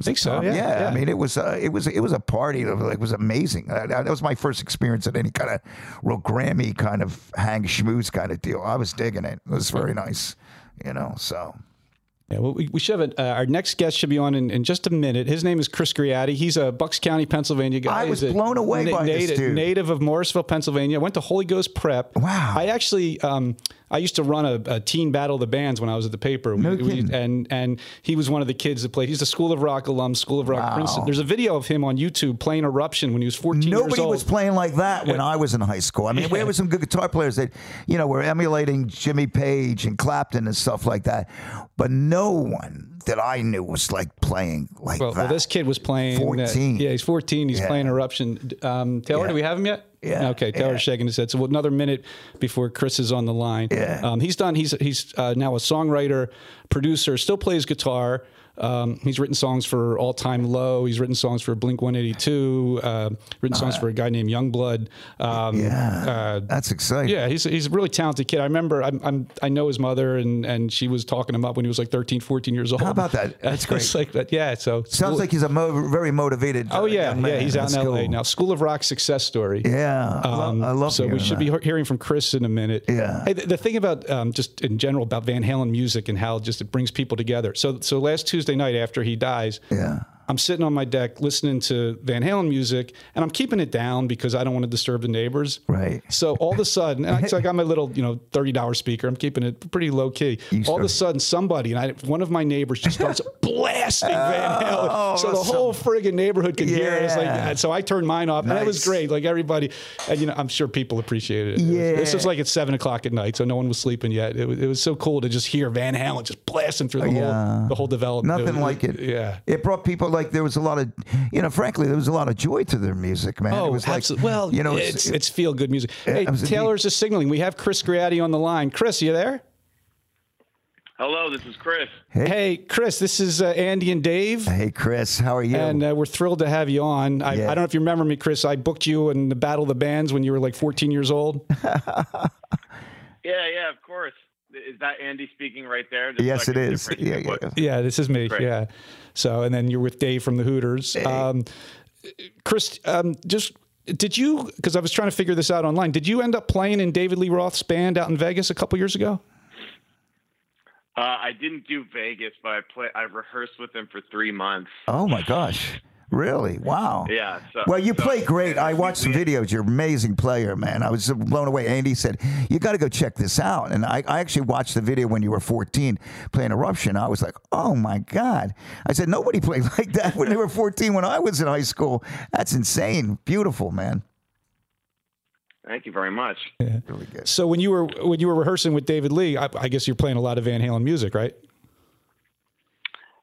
Speaker 1: I think so. Yeah.
Speaker 2: yeah, I mean, it was uh, it was it was a party. That was, like, was amazing. Uh, that was my first experience at any kind of real Grammy kind of hang schmooze kind of deal. I was digging it. It was very nice, you know. So
Speaker 1: Yeah, well, we, we should have a, uh, our next guest should be on in, in just a minute. His name is Chris Greatti. He's a Bucks County, Pennsylvania guy.
Speaker 2: I was
Speaker 1: He's a
Speaker 2: blown away by this
Speaker 1: native,
Speaker 2: dude.
Speaker 1: Native of Morrisville, Pennsylvania. Went to Holy Ghost Prep.
Speaker 2: Wow.
Speaker 1: I actually, um, I used to run a, a teen battle of the bands when I was at the paper.
Speaker 2: No
Speaker 1: We- we- and and he was one of the kids that played. He's a School of Rock alum, School of Rock
Speaker 2: Wow.
Speaker 1: Princeton. There's a video of him on YouTube playing Eruption when he was 14 years
Speaker 2: nobody was playing like that when I was in high school. I mean, we had some good guitar players that you know were emulating Jimmy Page and Clapton and stuff like that, but no one that I knew was like playing like
Speaker 1: Well,
Speaker 2: that.
Speaker 1: well, this kid was playing. uh,
Speaker 2: 14.
Speaker 1: yeah, he's 14. He's
Speaker 2: Yeah.
Speaker 1: playing Eruption. Um, Taylor,
Speaker 2: Yeah.
Speaker 1: do we have him yet?
Speaker 2: Yeah,
Speaker 1: Okay, Taylor's
Speaker 2: yeah.
Speaker 1: shaking his head. So another minute before Chris is on the line.
Speaker 2: Yeah.
Speaker 1: Um, he's done. He's he's uh, now a songwriter, producer. Still plays guitar. Um, he's written songs for All Time Low. He's written songs for Blink 182. Uh, written songs for a guy named Yungblud. Um,
Speaker 2: yeah,
Speaker 1: uh,
Speaker 2: that's exciting.
Speaker 1: yeah, he's, he's a really talented kid. I remember I'm, I'm I know his mother and, and she was talking him up when he was like 13, 14 years old.
Speaker 2: How about that? That's
Speaker 1: It's like that. Yeah. So
Speaker 2: Sounds like he's a mo- very motivated.
Speaker 1: Oh
Speaker 2: uh,
Speaker 1: yeah, yeah. He's out in L.A.
Speaker 2: cool.
Speaker 1: now. School of Rock success story.
Speaker 2: Yeah,
Speaker 1: Um,
Speaker 2: I love. That.
Speaker 1: So we should
Speaker 2: that.
Speaker 1: be hearing from Chris in a minute.
Speaker 2: Yeah.
Speaker 1: Hey, the, the thing about um, just in general about Van Halen music and how it just it brings people together. So so last Tuesday night after he dies,
Speaker 2: Yeah.
Speaker 1: I'm sitting on my deck listening to Van Halen music, and I'm keeping it down because I don't want to disturb the neighbors.
Speaker 2: Right.
Speaker 1: So all of a sudden, and I, so I got my little, you know, thirty dollars speaker. I'm keeping it pretty low key.
Speaker 2: You
Speaker 1: all of a sudden, somebody and I, one of my neighbors just starts blasting Van oh, Halen,
Speaker 2: Oh,
Speaker 1: so the whole friggin' neighborhood could hear it. It's like,
Speaker 2: Yeah.
Speaker 1: so I turned mine off, and it was great. Like everybody, and you know, I'm sure people appreciated it. It was-
Speaker 2: Yeah.
Speaker 1: This was like at seven o'clock at night, so no one was sleeping yet. It was, it was so cool to just hear Van Halen just blasting through the oh,
Speaker 2: Yeah.
Speaker 1: whole the whole development.
Speaker 2: Nothing
Speaker 1: was-
Speaker 2: like it.
Speaker 1: Yeah.
Speaker 2: It brought people like there was a lot of, you know, frankly, there was a lot of joy to their music, man. it
Speaker 1: Oh,
Speaker 2: was like,
Speaker 1: absolutely. Well,
Speaker 2: you know,
Speaker 1: it's it's feel good music. Hey,
Speaker 2: I was-
Speaker 1: Taylor's just signaling. We have Chris Greatti on the line. Chris, you there?
Speaker 7: Hello, this is Chris.
Speaker 1: Hey, Chris, this is uh, Andy and Dave.
Speaker 2: hey, Chris, how are you?
Speaker 1: And uh, we're thrilled to have you on. I,
Speaker 2: Yeah.
Speaker 1: I don't know if you remember me, Chris. I booked you in the Battle of the Bands when you were like 14 years old.
Speaker 7: Yeah, yeah, of course. Is that Andy speaking right there? Just
Speaker 2: yes,
Speaker 7: so I
Speaker 2: it
Speaker 7: can
Speaker 2: is.
Speaker 7: differentiate
Speaker 2: Yeah, yeah.
Speaker 1: Yeah, this is me.
Speaker 7: Great.
Speaker 1: Yeah. So, and then you're with Dave from the Hooters. Um, Chris, um, just did you? Because I was trying to figure this out online. Did you end up playing in David Lee Roth's band out in Vegas a couple years ago?
Speaker 7: Uh, I didn't do Vegas, but I play. I rehearsed with him for three months.
Speaker 2: Oh my gosh, really? Wow.
Speaker 7: Yeah. So,
Speaker 2: Well, you
Speaker 7: so-
Speaker 2: play great. I watched some videos. You're an amazing player, man. I was blown away. Andy said, You got to go check this out. And I, I actually watched the video when you were 14 playing Eruption. I was like, Oh my God. I said, Nobody played like that when they were 14 when I was in high school. That's insane. Beautiful, man.
Speaker 7: Thank you very much.
Speaker 2: Really good.
Speaker 1: So when you were when you were rehearsing with David Lee, I, I guess you're playing a lot of Van Halen music, right?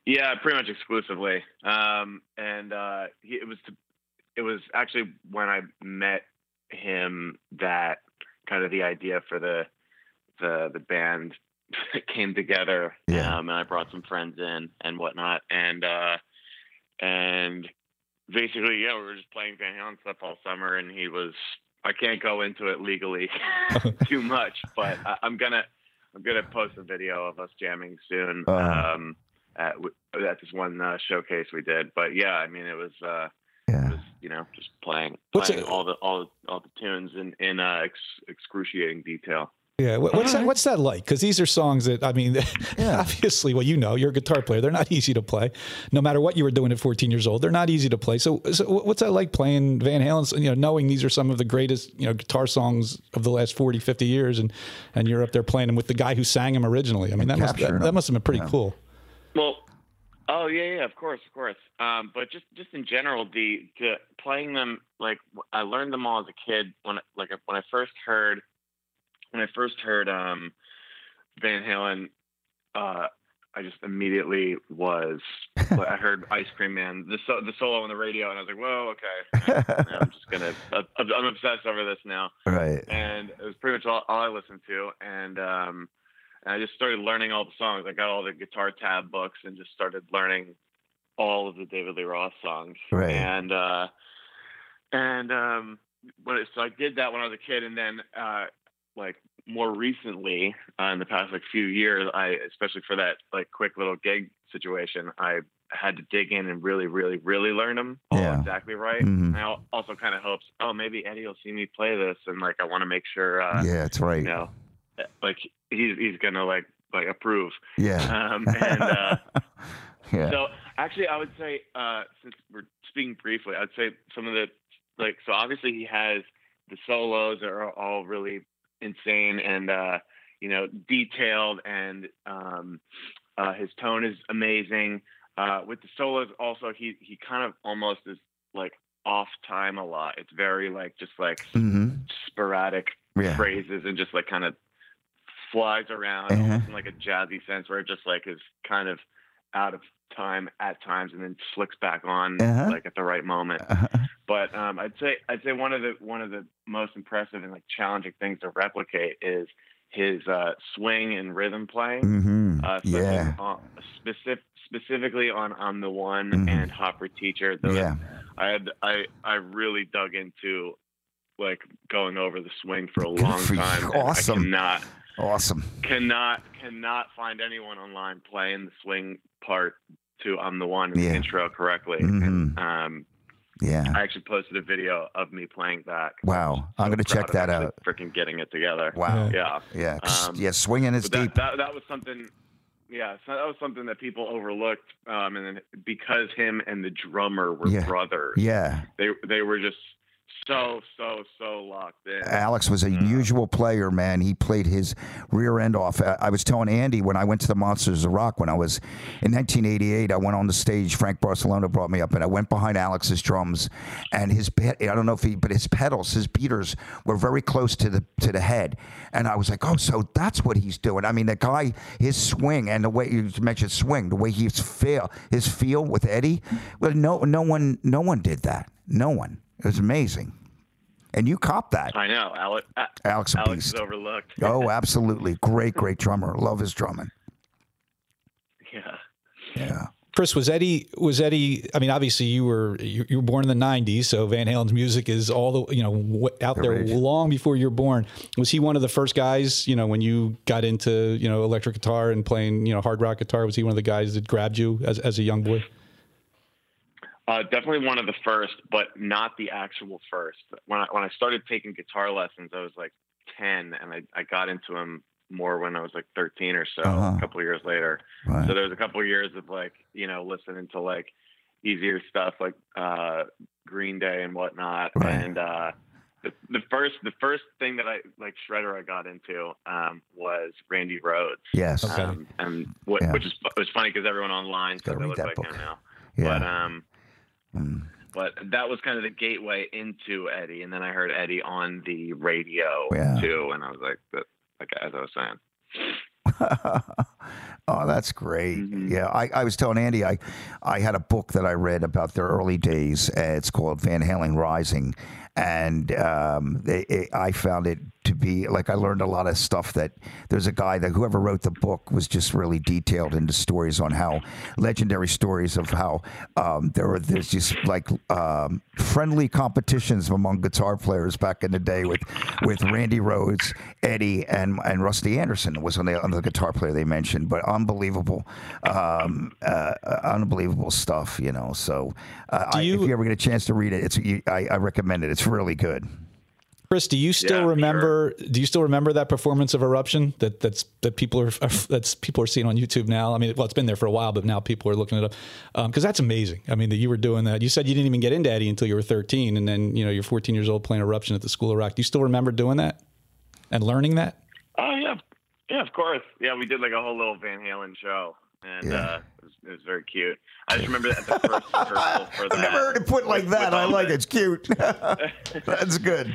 Speaker 7: Yeah, pretty much exclusively. Um, and uh, he, it was it was actually when I met him that kind of the idea for the the the band came together.
Speaker 2: Yeah.
Speaker 7: Um, and I brought some friends in and whatnot, and uh, and basically, yeah, we were just playing Van Halen stuff all summer, and he was. I can't go into it legally too much, but I, I'm gonna I'm gonna post a video of us jamming soon.
Speaker 2: Uh-huh.
Speaker 7: Um, at, at this one uh, showcase we did, but yeah, I mean, it was uh, it was you know just playing playing all the all the, all the tunes in in uh, ex, excruciating detail.
Speaker 1: Yeah. What's that? What's that like? Because these are songs that I mean,
Speaker 2: Yeah.
Speaker 1: obviously, well, you know, you're a guitar player. They're not easy to play, no matter what you were doing at 14 years old. They're not easy to play. So, so what's that like playing Van Halen's? You know, knowing these are some of the greatest you know guitar songs of the last 40, 50 years, and and you're up there playing them with the guy who sang them originally. I mean, that must that, that must have been pretty cool.
Speaker 7: Well, oh yeah, yeah, of course, of course. Um, but just just in general, the, the playing them like I learned them all as a kid when like when I first heard when I first heard um, Van Halen. Uh, I just immediately was. I heard Ice Cream Man, the so, the solo on the radio, and I was like, "Whoa, okay." I'm just gonna. I'm obsessed over this now
Speaker 2: right.
Speaker 7: and it was pretty much all, all I listened to. And um, and I just started learning all the songs. I got all the guitar tab books and just started learning all of the David Lee Roth songs.
Speaker 2: Right.
Speaker 7: And uh, and um, when it, so I did that when I was a kid, and then uh, like more recently, uh, in the past like few years, I especially for that like quick little gig situation, I had to dig in and really, really, really learn them all
Speaker 2: Yeah.
Speaker 7: exactly right.
Speaker 2: Mm-hmm.
Speaker 7: And I also kind of hopes, oh, maybe Eddie will see me play this, and like I want to make sure, uh,
Speaker 2: yeah, that's right.
Speaker 7: you know, like he's he's gonna like like approve.
Speaker 2: Yeah.
Speaker 7: Um, and uh,
Speaker 2: yeah.
Speaker 7: so actually, I would say uh, since we're speaking briefly, I'd say some of the like so obviously he has the solos are all really insane and uh, you know detailed and um, uh, his tone is amazing. Uh, with the solos, also he he kind of almost is like off time a lot. It's very like just like
Speaker 2: hmm
Speaker 7: sporadic
Speaker 2: Yeah.
Speaker 7: phrases and just like kind of flies around
Speaker 2: Uh-huh.
Speaker 7: almost in like a jazzy sense where it just like is kind of out of time at times and then flicks back on
Speaker 2: Uh-huh.
Speaker 7: like at the right moment.
Speaker 2: Uh-huh.
Speaker 7: But um, I'd say I'd say one of the one of the most impressive and like challenging things to replicate is his uh, swing and rhythm playing.
Speaker 2: hmm
Speaker 7: Uh,
Speaker 2: Yeah.
Speaker 7: on, specific, specifically on on the one
Speaker 2: Mhm.
Speaker 7: and Hot for Teacher. Those,
Speaker 2: Yeah.
Speaker 7: I had I I really dug into like going over the swing for a
Speaker 2: Good
Speaker 7: long
Speaker 2: for
Speaker 7: time.
Speaker 2: Awesome.
Speaker 7: I cannot
Speaker 2: Awesome.
Speaker 7: cannot cannot find anyone online playing the swing part to I'm the one in
Speaker 2: Yeah.
Speaker 7: the intro correctly.
Speaker 2: Mhm.
Speaker 7: Um,
Speaker 2: Yeah.
Speaker 7: I actually posted a video of me playing that.
Speaker 2: Wow. I'm going to check that out.
Speaker 7: Freaking getting it together.
Speaker 2: Wow.
Speaker 7: Yeah.
Speaker 2: Yeah.
Speaker 7: Um,
Speaker 2: yeah. Swinging is
Speaker 7: But that,
Speaker 2: deep.
Speaker 7: that that was something. yeah, so that was something that people overlooked, um, and then because him and the drummer were
Speaker 2: Yeah.
Speaker 7: brothers,
Speaker 2: Yeah.
Speaker 7: they they were just so so so locked in.
Speaker 2: Alex was a mm. unusual player, man. He played his rear end off. I I was telling Andy when I went to the Monsters of Rock when I was in 1988. I went on the stage. Frank Barsalona brought me up, and I went behind Alex's drums, and his I don't know if he, but his pedals, his beaters were very close to the to the head, and I was like, oh, so that's what he's doing. I mean, the guy, his swing and the way you mentioned swing, the way he's feel, his feel with Eddie. Well, no, no one, no one did that. No one. It was amazing. And you copped that.
Speaker 7: I know, Alex. uh,
Speaker 2: Alex a
Speaker 7: Alex
Speaker 2: beast.
Speaker 7: is overlooked.
Speaker 2: Oh, absolutely. Great, great drummer. Love his drumming.
Speaker 7: yeah.
Speaker 2: Yeah.
Speaker 1: Chris, was Eddie? Was Eddie? I mean, obviously you were you, you were born in the '90s, so Van Halen's music is all the you know out there
Speaker 2: age.
Speaker 1: long before you were born. Was he one of the first guys? You know, when you got into you know electric guitar and playing you know hard rock guitar, was he one of the guys that grabbed you as as a young boy?
Speaker 7: Uh, definitely one of the first, but not the actual first. When I when I started taking guitar lessons, I was like ten, and I, I got into them more when I was like thirteen or so.
Speaker 2: Uh-huh.
Speaker 7: A couple of years later,
Speaker 2: Right.
Speaker 7: so there was a couple of years of like you know listening to like easier stuff like uh, Green Day and whatnot,
Speaker 2: Right.
Speaker 7: and uh, the, the first the first thing that I like shredder I got into um, was Randy Rhoads.
Speaker 2: Yes.
Speaker 1: Okay.
Speaker 7: Um, and what,
Speaker 2: Yeah.
Speaker 7: which is it was funny because everyone online says
Speaker 2: Gotta
Speaker 7: I
Speaker 2: read
Speaker 7: look
Speaker 2: that
Speaker 7: like
Speaker 2: book.
Speaker 7: him now.
Speaker 2: Yeah.
Speaker 7: But um,
Speaker 2: Mm.
Speaker 7: but that was kind of the gateway into Eddie, and then I heard Eddie on the radio
Speaker 2: Yeah.
Speaker 7: too, and I was like, that, like as I was saying,
Speaker 2: oh, that's great.
Speaker 7: Mhm.
Speaker 2: Yeah, I, I was telling Andy, I, I had a book that I read about their early days. Uh, it's called Van Halen Rising. And um, they, it, I found it to be like I learned a lot of stuff that there's a guy that whoever wrote the book was just really detailed into stories on how legendary stories of how um, there were there's just like um, friendly competitions among guitar players back in the day with with Randy Rhoads, Eddie, and and Rusty Anderson was on the on the guitar player they mentioned. But unbelievable, um, uh, unbelievable stuff, you know. So uh, I,
Speaker 1: you-
Speaker 2: if you ever get a chance to read it, it's you, I, I recommend it. It's really good.
Speaker 1: Chris, do you still
Speaker 7: Yeah, for
Speaker 1: remember? Do you still remember that performance of Eruption that that's that people are that's people are seeing on YouTube now? I mean, well, it's been there for a while, but now people are looking it up um, because that's amazing. I mean, that you were doing that. You said you didn't even get into Eddie until you were 13, and then you know you're 14 years old playing Eruption at the School of Rock. Do you still remember doing that and learning that?
Speaker 7: oh yeah, yeah, of course, yeah, we did like a whole little Van Halen show, and
Speaker 2: Yeah.
Speaker 7: uh, it, was, it was very cute. I just remember at the first rehearsal for that.
Speaker 2: I've never heard it put like
Speaker 7: with-
Speaker 2: that.
Speaker 7: with
Speaker 2: I like it. It's cute. That's good.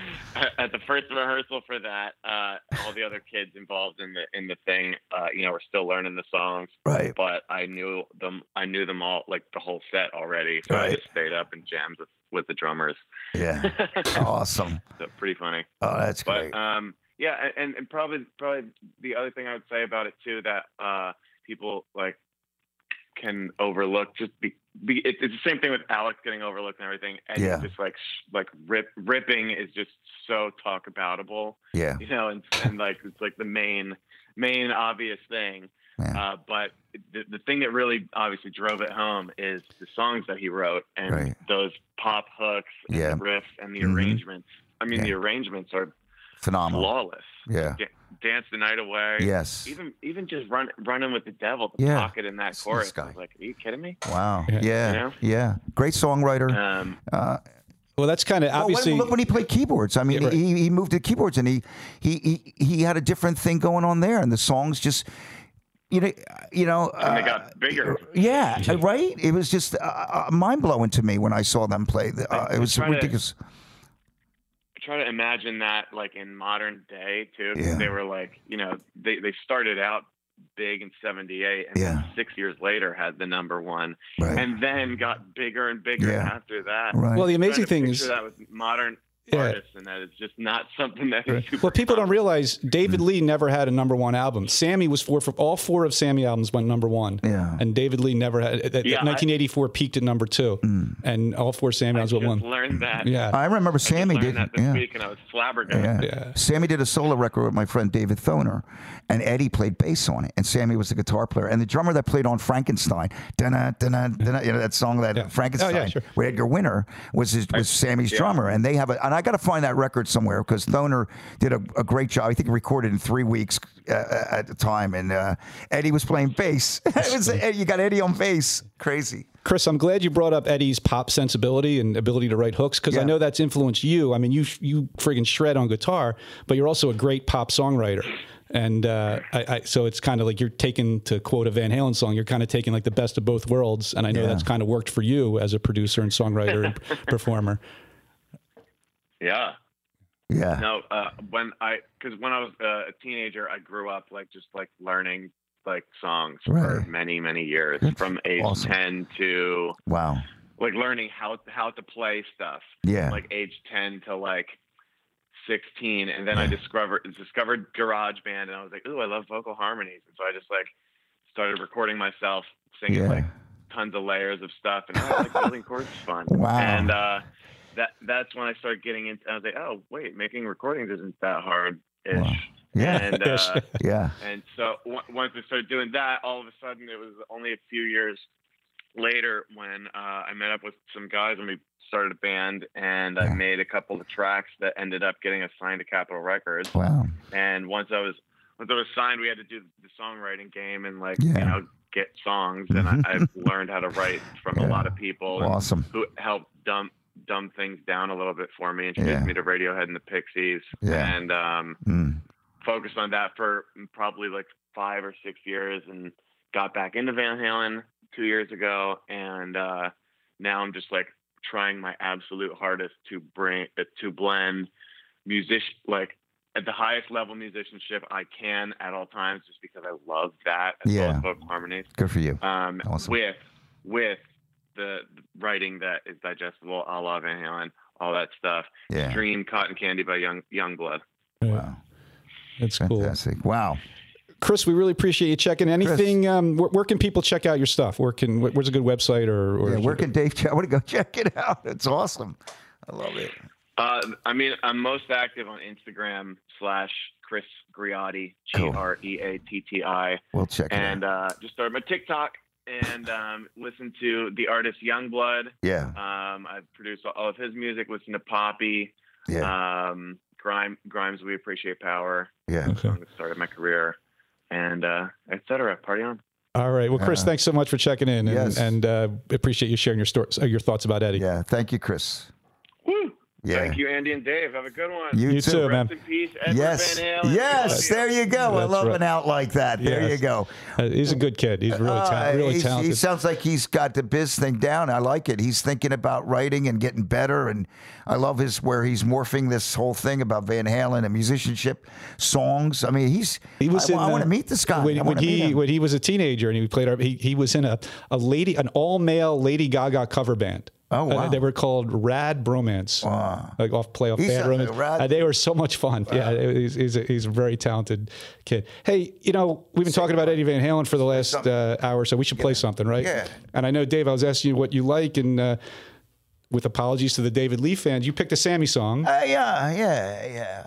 Speaker 7: at the first rehearsal for that, uh, all the other kids involved in the in the thing, uh, you know, were still learning the songs.
Speaker 2: Right.
Speaker 7: But I knew them. I knew them all, like the whole set already. So I
Speaker 2: Right.
Speaker 7: just stayed up and jammed with with the drummers.
Speaker 2: Yeah. Awesome.
Speaker 7: so pretty funny.
Speaker 2: Oh, that's
Speaker 7: But
Speaker 2: great.
Speaker 7: um, yeah, and, and probably probably the other thing I would say about it too that uh, people like can overlook just be, be it, it's the same thing with Alex getting overlooked and everything. And
Speaker 2: Yeah.
Speaker 7: just like sh- like rip ripping is just so talk aboutable,
Speaker 2: Yeah.
Speaker 7: you know, and, and like it's like the main main obvious thing.
Speaker 2: Yeah.
Speaker 7: Uh, but the, the thing that really obviously drove it home is the songs that he wrote and
Speaker 2: Right.
Speaker 7: those pop hooks and
Speaker 2: Yeah.
Speaker 7: the riffs and the
Speaker 2: Mhm.
Speaker 7: arrangements. I mean, the arrangements are
Speaker 2: Phenomenal.
Speaker 7: flawless.
Speaker 2: Yeah.
Speaker 7: Da- Dance the night away.
Speaker 2: Yes.
Speaker 7: Even even just run running with the devil, the
Speaker 2: Yeah.
Speaker 7: pocket in that
Speaker 2: This
Speaker 7: chorus.
Speaker 2: guy.
Speaker 7: Like, are you kidding me?
Speaker 2: Wow.
Speaker 1: Yeah.
Speaker 2: Yeah.
Speaker 7: You know?
Speaker 2: Yeah. Great songwriter.
Speaker 7: Um,
Speaker 2: Uh,
Speaker 1: Well, that's kind of
Speaker 2: well, when-
Speaker 1: obviously.
Speaker 2: look when he played keyboards. I mean,
Speaker 1: Yeah, right.
Speaker 2: he, he moved to keyboards and he, he he he had a different thing going on there, and the songs just, you know, you know.
Speaker 7: and they
Speaker 2: uh,
Speaker 7: got bigger.
Speaker 2: Yeah, right. It was just uh, uh, mind blowing to me when I saw them play. Uh, it was
Speaker 7: trying to-
Speaker 2: ridiculous.
Speaker 7: Try to imagine that like in modern day too.
Speaker 2: Yeah.
Speaker 7: They were like, you know, they they started out big in '78, and
Speaker 2: Yeah.
Speaker 7: six years later had the number one,
Speaker 2: Right.
Speaker 7: and then got bigger and bigger
Speaker 2: Yeah.
Speaker 7: after that.
Speaker 2: Right.
Speaker 1: well, the amazing thing is.
Speaker 7: that with modern
Speaker 1: Yeah.
Speaker 7: artists, and that it's just not something that is super
Speaker 1: Well, people don't realize David Lee never had a number one album. Sammy was four for all four of Sammy albums went number one.
Speaker 2: Yeah.
Speaker 1: And David Lee never had. at- at
Speaker 7: Yeah, I-
Speaker 1: 1984 peaked at number two, mm. and all four Sammy albums
Speaker 7: just
Speaker 1: went one.
Speaker 7: learned mm. that.
Speaker 1: Yeah.
Speaker 2: I remember
Speaker 7: I just
Speaker 2: Sammy
Speaker 7: learned
Speaker 2: did.
Speaker 7: that this
Speaker 2: Yeah.
Speaker 7: week, and I was flabbergasted.
Speaker 2: Yeah.
Speaker 1: Yeah.
Speaker 2: Sammy did a solo record with my friend David Thoener, and Eddie played bass on it, and Sammy was the guitar player, and the drummer that played on Frankenstein, dun dun dun you know that song that
Speaker 1: Yeah.
Speaker 2: Frankenstein,
Speaker 1: Oh, yeah, sure.
Speaker 2: with Edgar Winter was his, was Sammy's drummer, and they have a, and I got to find that record somewhere because Thoener did a, a great job. I think he recorded in three weeks uh, at the time, and uh, Eddie was playing bass. it was, you got Eddie on bass, crazy.
Speaker 1: Chris, I'm glad you brought up Eddie's pop sensibility and ability to write hooks because
Speaker 2: Yeah.
Speaker 1: I know that's influenced you. I mean, you you friggin' shred on guitar, but you're also a great pop songwriter. And uh, I, I, so it's kind of like you're taking, to quote a Van Halen song, you're kind of taking like the best of both worlds. And I know
Speaker 2: Yeah.
Speaker 1: that's kind of worked for you as a producer and songwriter and performer.
Speaker 7: Yeah.
Speaker 2: Yeah,
Speaker 7: No, uh, when I, because when I was uh, a teenager, I grew up like just like learning like songs for many, many years
Speaker 2: That's
Speaker 7: from age
Speaker 2: awesome.
Speaker 7: 10 to
Speaker 2: wow,
Speaker 7: like learning how, how to play stuff.
Speaker 2: yeah,
Speaker 7: like age 10 to like 16 and then i discovered discovered garage band and i was like ooh i love vocal harmonies and so i just like started recording myself singing
Speaker 2: yeah,
Speaker 7: like tons of layers of stuff and I like building chords is fun
Speaker 2: Wow.
Speaker 7: and uh that that's when i started getting into i was like oh wait making recordings isn't that hard ish
Speaker 2: Wow. yeah,
Speaker 7: and uh
Speaker 2: yeah,
Speaker 7: and so w- once I started doing that, all of a sudden it was only a few years later when uh, I met up with some guys and we started a band and I made a couple of tracks that ended up getting us signed to Capitol Records.
Speaker 2: wow,
Speaker 7: And once I was once I was signed, we had to do the songwriting game and like
Speaker 2: Yeah.
Speaker 7: you know get songs. And I, I've learned how to write from
Speaker 2: Yeah.
Speaker 7: a lot of people
Speaker 2: awesome,
Speaker 7: who helped dumb dumb things down a little bit for me, introduced
Speaker 2: Yeah.
Speaker 7: me to Radiohead and the Pixies,
Speaker 2: Yeah.
Speaker 7: and um,
Speaker 2: mm.
Speaker 7: focused on that for probably like five or six years and got back into Van Halen two years ago. And uh, now I'm just like trying my absolute hardest to bring uh, to blend musician like at the highest level musicianship I can at all times, just because I love that as well
Speaker 2: Yeah.
Speaker 7: as vocal harmonies.
Speaker 2: good for you.
Speaker 7: Um,
Speaker 2: Awesome.
Speaker 7: with with the writing that is digestible, a la Van Halen, all that stuff.
Speaker 2: Yeah,
Speaker 7: Dream Cotton Candy by Young Yungblud.
Speaker 2: wow,
Speaker 1: That's cool.
Speaker 2: fantastic. Wow.
Speaker 1: Chris, we really appreciate you checking. Anything? Um, where, where can people check out your stuff? Where can? Where's a good website or? or
Speaker 2: Yeah, where can Dave? Check? I want to go check it out. It's awesome. I love it.
Speaker 7: Uh, I mean, I'm most active on Instagram slash Chris Greatti, G
Speaker 2: Cool.
Speaker 7: R E A T T I,
Speaker 2: We'll check it
Speaker 7: and
Speaker 2: out.
Speaker 7: uh, just started my TikTok and um, listen to the artist Yungblud.
Speaker 2: Yeah,
Speaker 7: Um, I produce all of his music. Listen to Poppy,
Speaker 2: yeah,
Speaker 7: um, Grime, Grimes. We appreciate power.
Speaker 2: yeah.
Speaker 1: Okay.
Speaker 7: Song that started my career, and uh, etc. Party on.
Speaker 1: All right. Well, Chris,
Speaker 2: Uh,
Speaker 1: thanks so much for checking in, and,
Speaker 2: Yes.
Speaker 1: and uh, appreciate you sharing your stories, uh, your thoughts about Eddie.
Speaker 2: Yeah, thank you, Chris.
Speaker 7: Woo!
Speaker 2: Yeah.
Speaker 7: Thank you, Andy and Dave. Have a good one.
Speaker 2: You,
Speaker 1: You too, man.
Speaker 7: Rest in peace, Edward
Speaker 2: Yes,
Speaker 7: Van Halen.
Speaker 2: yes.
Speaker 7: Love.
Speaker 2: There you go. I love
Speaker 1: right.
Speaker 2: an out like that. There
Speaker 1: Yes.
Speaker 2: you go.
Speaker 1: Uh, he's a good kid. He's really,
Speaker 2: Uh,
Speaker 1: really
Speaker 2: he's-
Speaker 1: talented.
Speaker 2: He sounds like he's got the biz thing down. I like it. He's thinking about writing and getting better, and I love his where he's morphing this whole thing about Van Halen and musicianship, songs. I mean, he's.
Speaker 1: He was
Speaker 2: I. I want
Speaker 1: uh,
Speaker 2: to meet this guy.
Speaker 1: when,
Speaker 2: I
Speaker 1: when
Speaker 2: wanna meet
Speaker 1: he
Speaker 2: him.
Speaker 1: when he was a teenager and he played. our- He he was in a a lady an all male Lady Gaga cover band.
Speaker 2: Oh,
Speaker 1: Uh,
Speaker 2: wow.
Speaker 1: they were called Rad Bromance.
Speaker 2: Wow.
Speaker 1: Like off playoff
Speaker 2: He
Speaker 1: Bad Romance.
Speaker 2: like
Speaker 1: Uh, they were so much fun. Yeah, he's he's a, he's a very talented kid. Hey, you know we've been talking about Eddie Van Halen for the last uh, hour, so we should play something, right?
Speaker 2: Yeah.
Speaker 1: And I know Dave, I was asking you what you like, and uh, with apologies to the David Lee fans, you picked a Sammy song.
Speaker 2: Uh, yeah, yeah, yeah.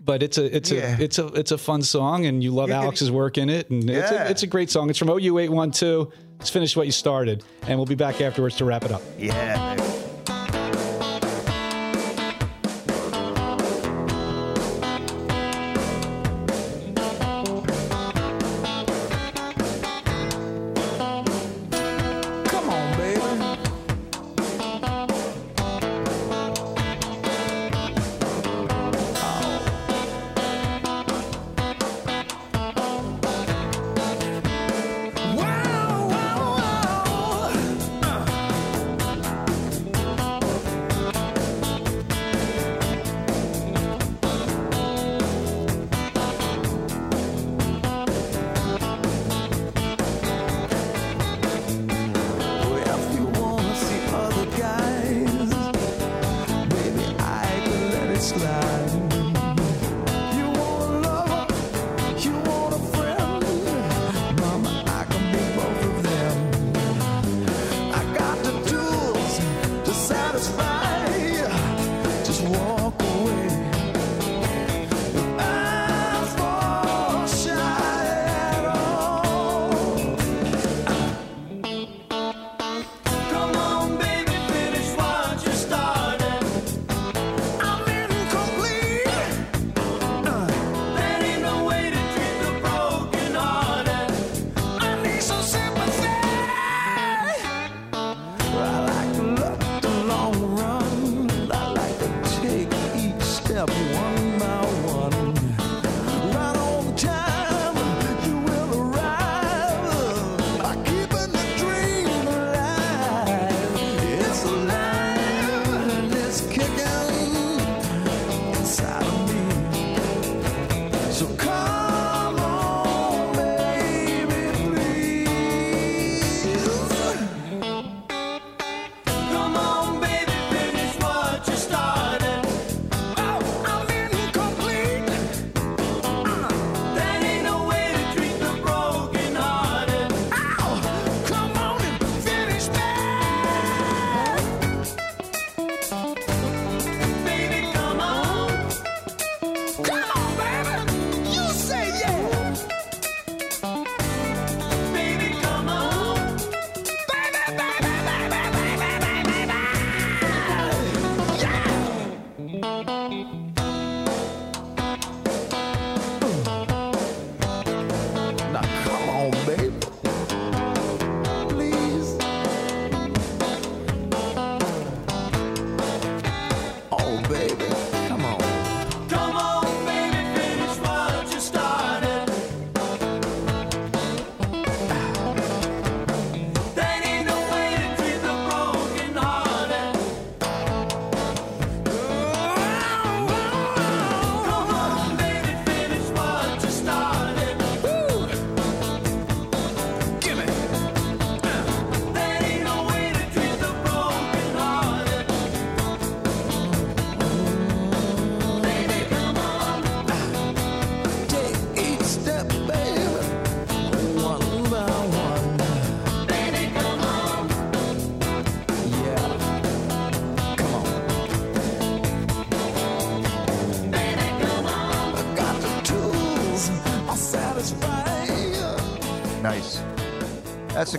Speaker 1: but it's a it's
Speaker 2: Yeah.
Speaker 1: a it's a it's a fun song, and you love Alex's work in it, and it's a, it's a great song. It's from OU eight one two. Let's finish what you started, and we'll be back afterwards to wrap it up.
Speaker 2: Yeah.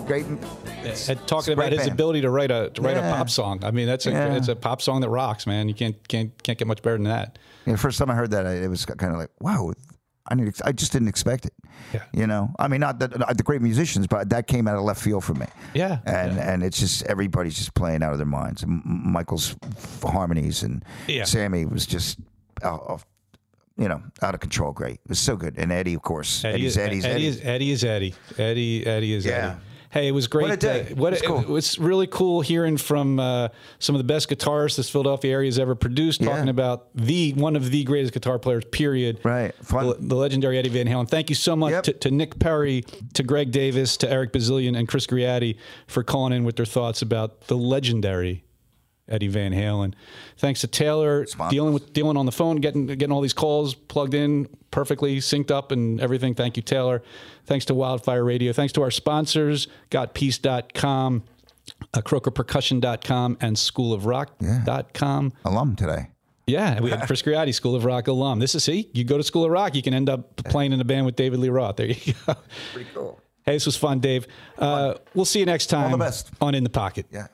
Speaker 2: Great.
Speaker 1: And talking about his
Speaker 2: band.
Speaker 1: ability to write a to write
Speaker 2: Yeah.
Speaker 1: a pop song. I mean, that's a
Speaker 2: Yeah.
Speaker 1: it's a pop song that rocks, man. You can't can't can't get much better than that.
Speaker 2: You know, first time I heard that, I, it was kind of like, wow. I didn't, I just didn't expect it.
Speaker 1: Yeah.
Speaker 2: You know, I mean, not that not the great musicians, but that came out of left field for me.
Speaker 1: Yeah.
Speaker 2: And and it's just everybody's just playing out of their minds. M- M- Michael's harmonies and
Speaker 1: Yeah.
Speaker 2: Sammy was just out of, you know, out of control. Great. It was so good. And Eddie, of course.
Speaker 1: Eddie
Speaker 2: Eddie's
Speaker 1: is,
Speaker 2: Eddie's
Speaker 1: Eddie
Speaker 2: Eddie.
Speaker 1: is Eddie is Eddie. Eddie Eddie is
Speaker 2: Yeah.
Speaker 1: Eddie. Hey, it was great.
Speaker 2: What a day.
Speaker 1: uh, what
Speaker 2: It's cool.
Speaker 1: it was really cool hearing from uh, some of the best guitarists this Philadelphia area has ever produced.
Speaker 2: Yeah.
Speaker 1: Talking about the one of the greatest guitar players. Period.
Speaker 2: Right.
Speaker 1: The, the legendary Eddie Van Halen. Thank you so much
Speaker 2: Yep.
Speaker 1: to, to Nick Perri, to Greg Davis, to Eric Bazilian, and Chris Greatti for calling in with their thoughts about the legendary Eddie Van Halen. Thanks to Taylor
Speaker 2: Sponsors.
Speaker 1: dealing with dealing on the phone, getting getting all these calls plugged in perfectly, synced up, and everything. Thank you, Taylor. Thanks to Wildfire Radio. Thanks to our sponsors, GotPeace.com, uh, CroakerPercussion.com, and SchoolOfRock.com.
Speaker 2: Alum today.
Speaker 1: Yeah, we had Chris Greatti, School of Rock alum. This is see, you go to School of Rock, you can end up playing in a band with David Lee Roth. There you go.
Speaker 2: Pretty cool.
Speaker 1: Hey, this was fun, Dave. Uh, we'll see you next time
Speaker 2: the best.
Speaker 1: on In the Pocket.
Speaker 2: Yeah.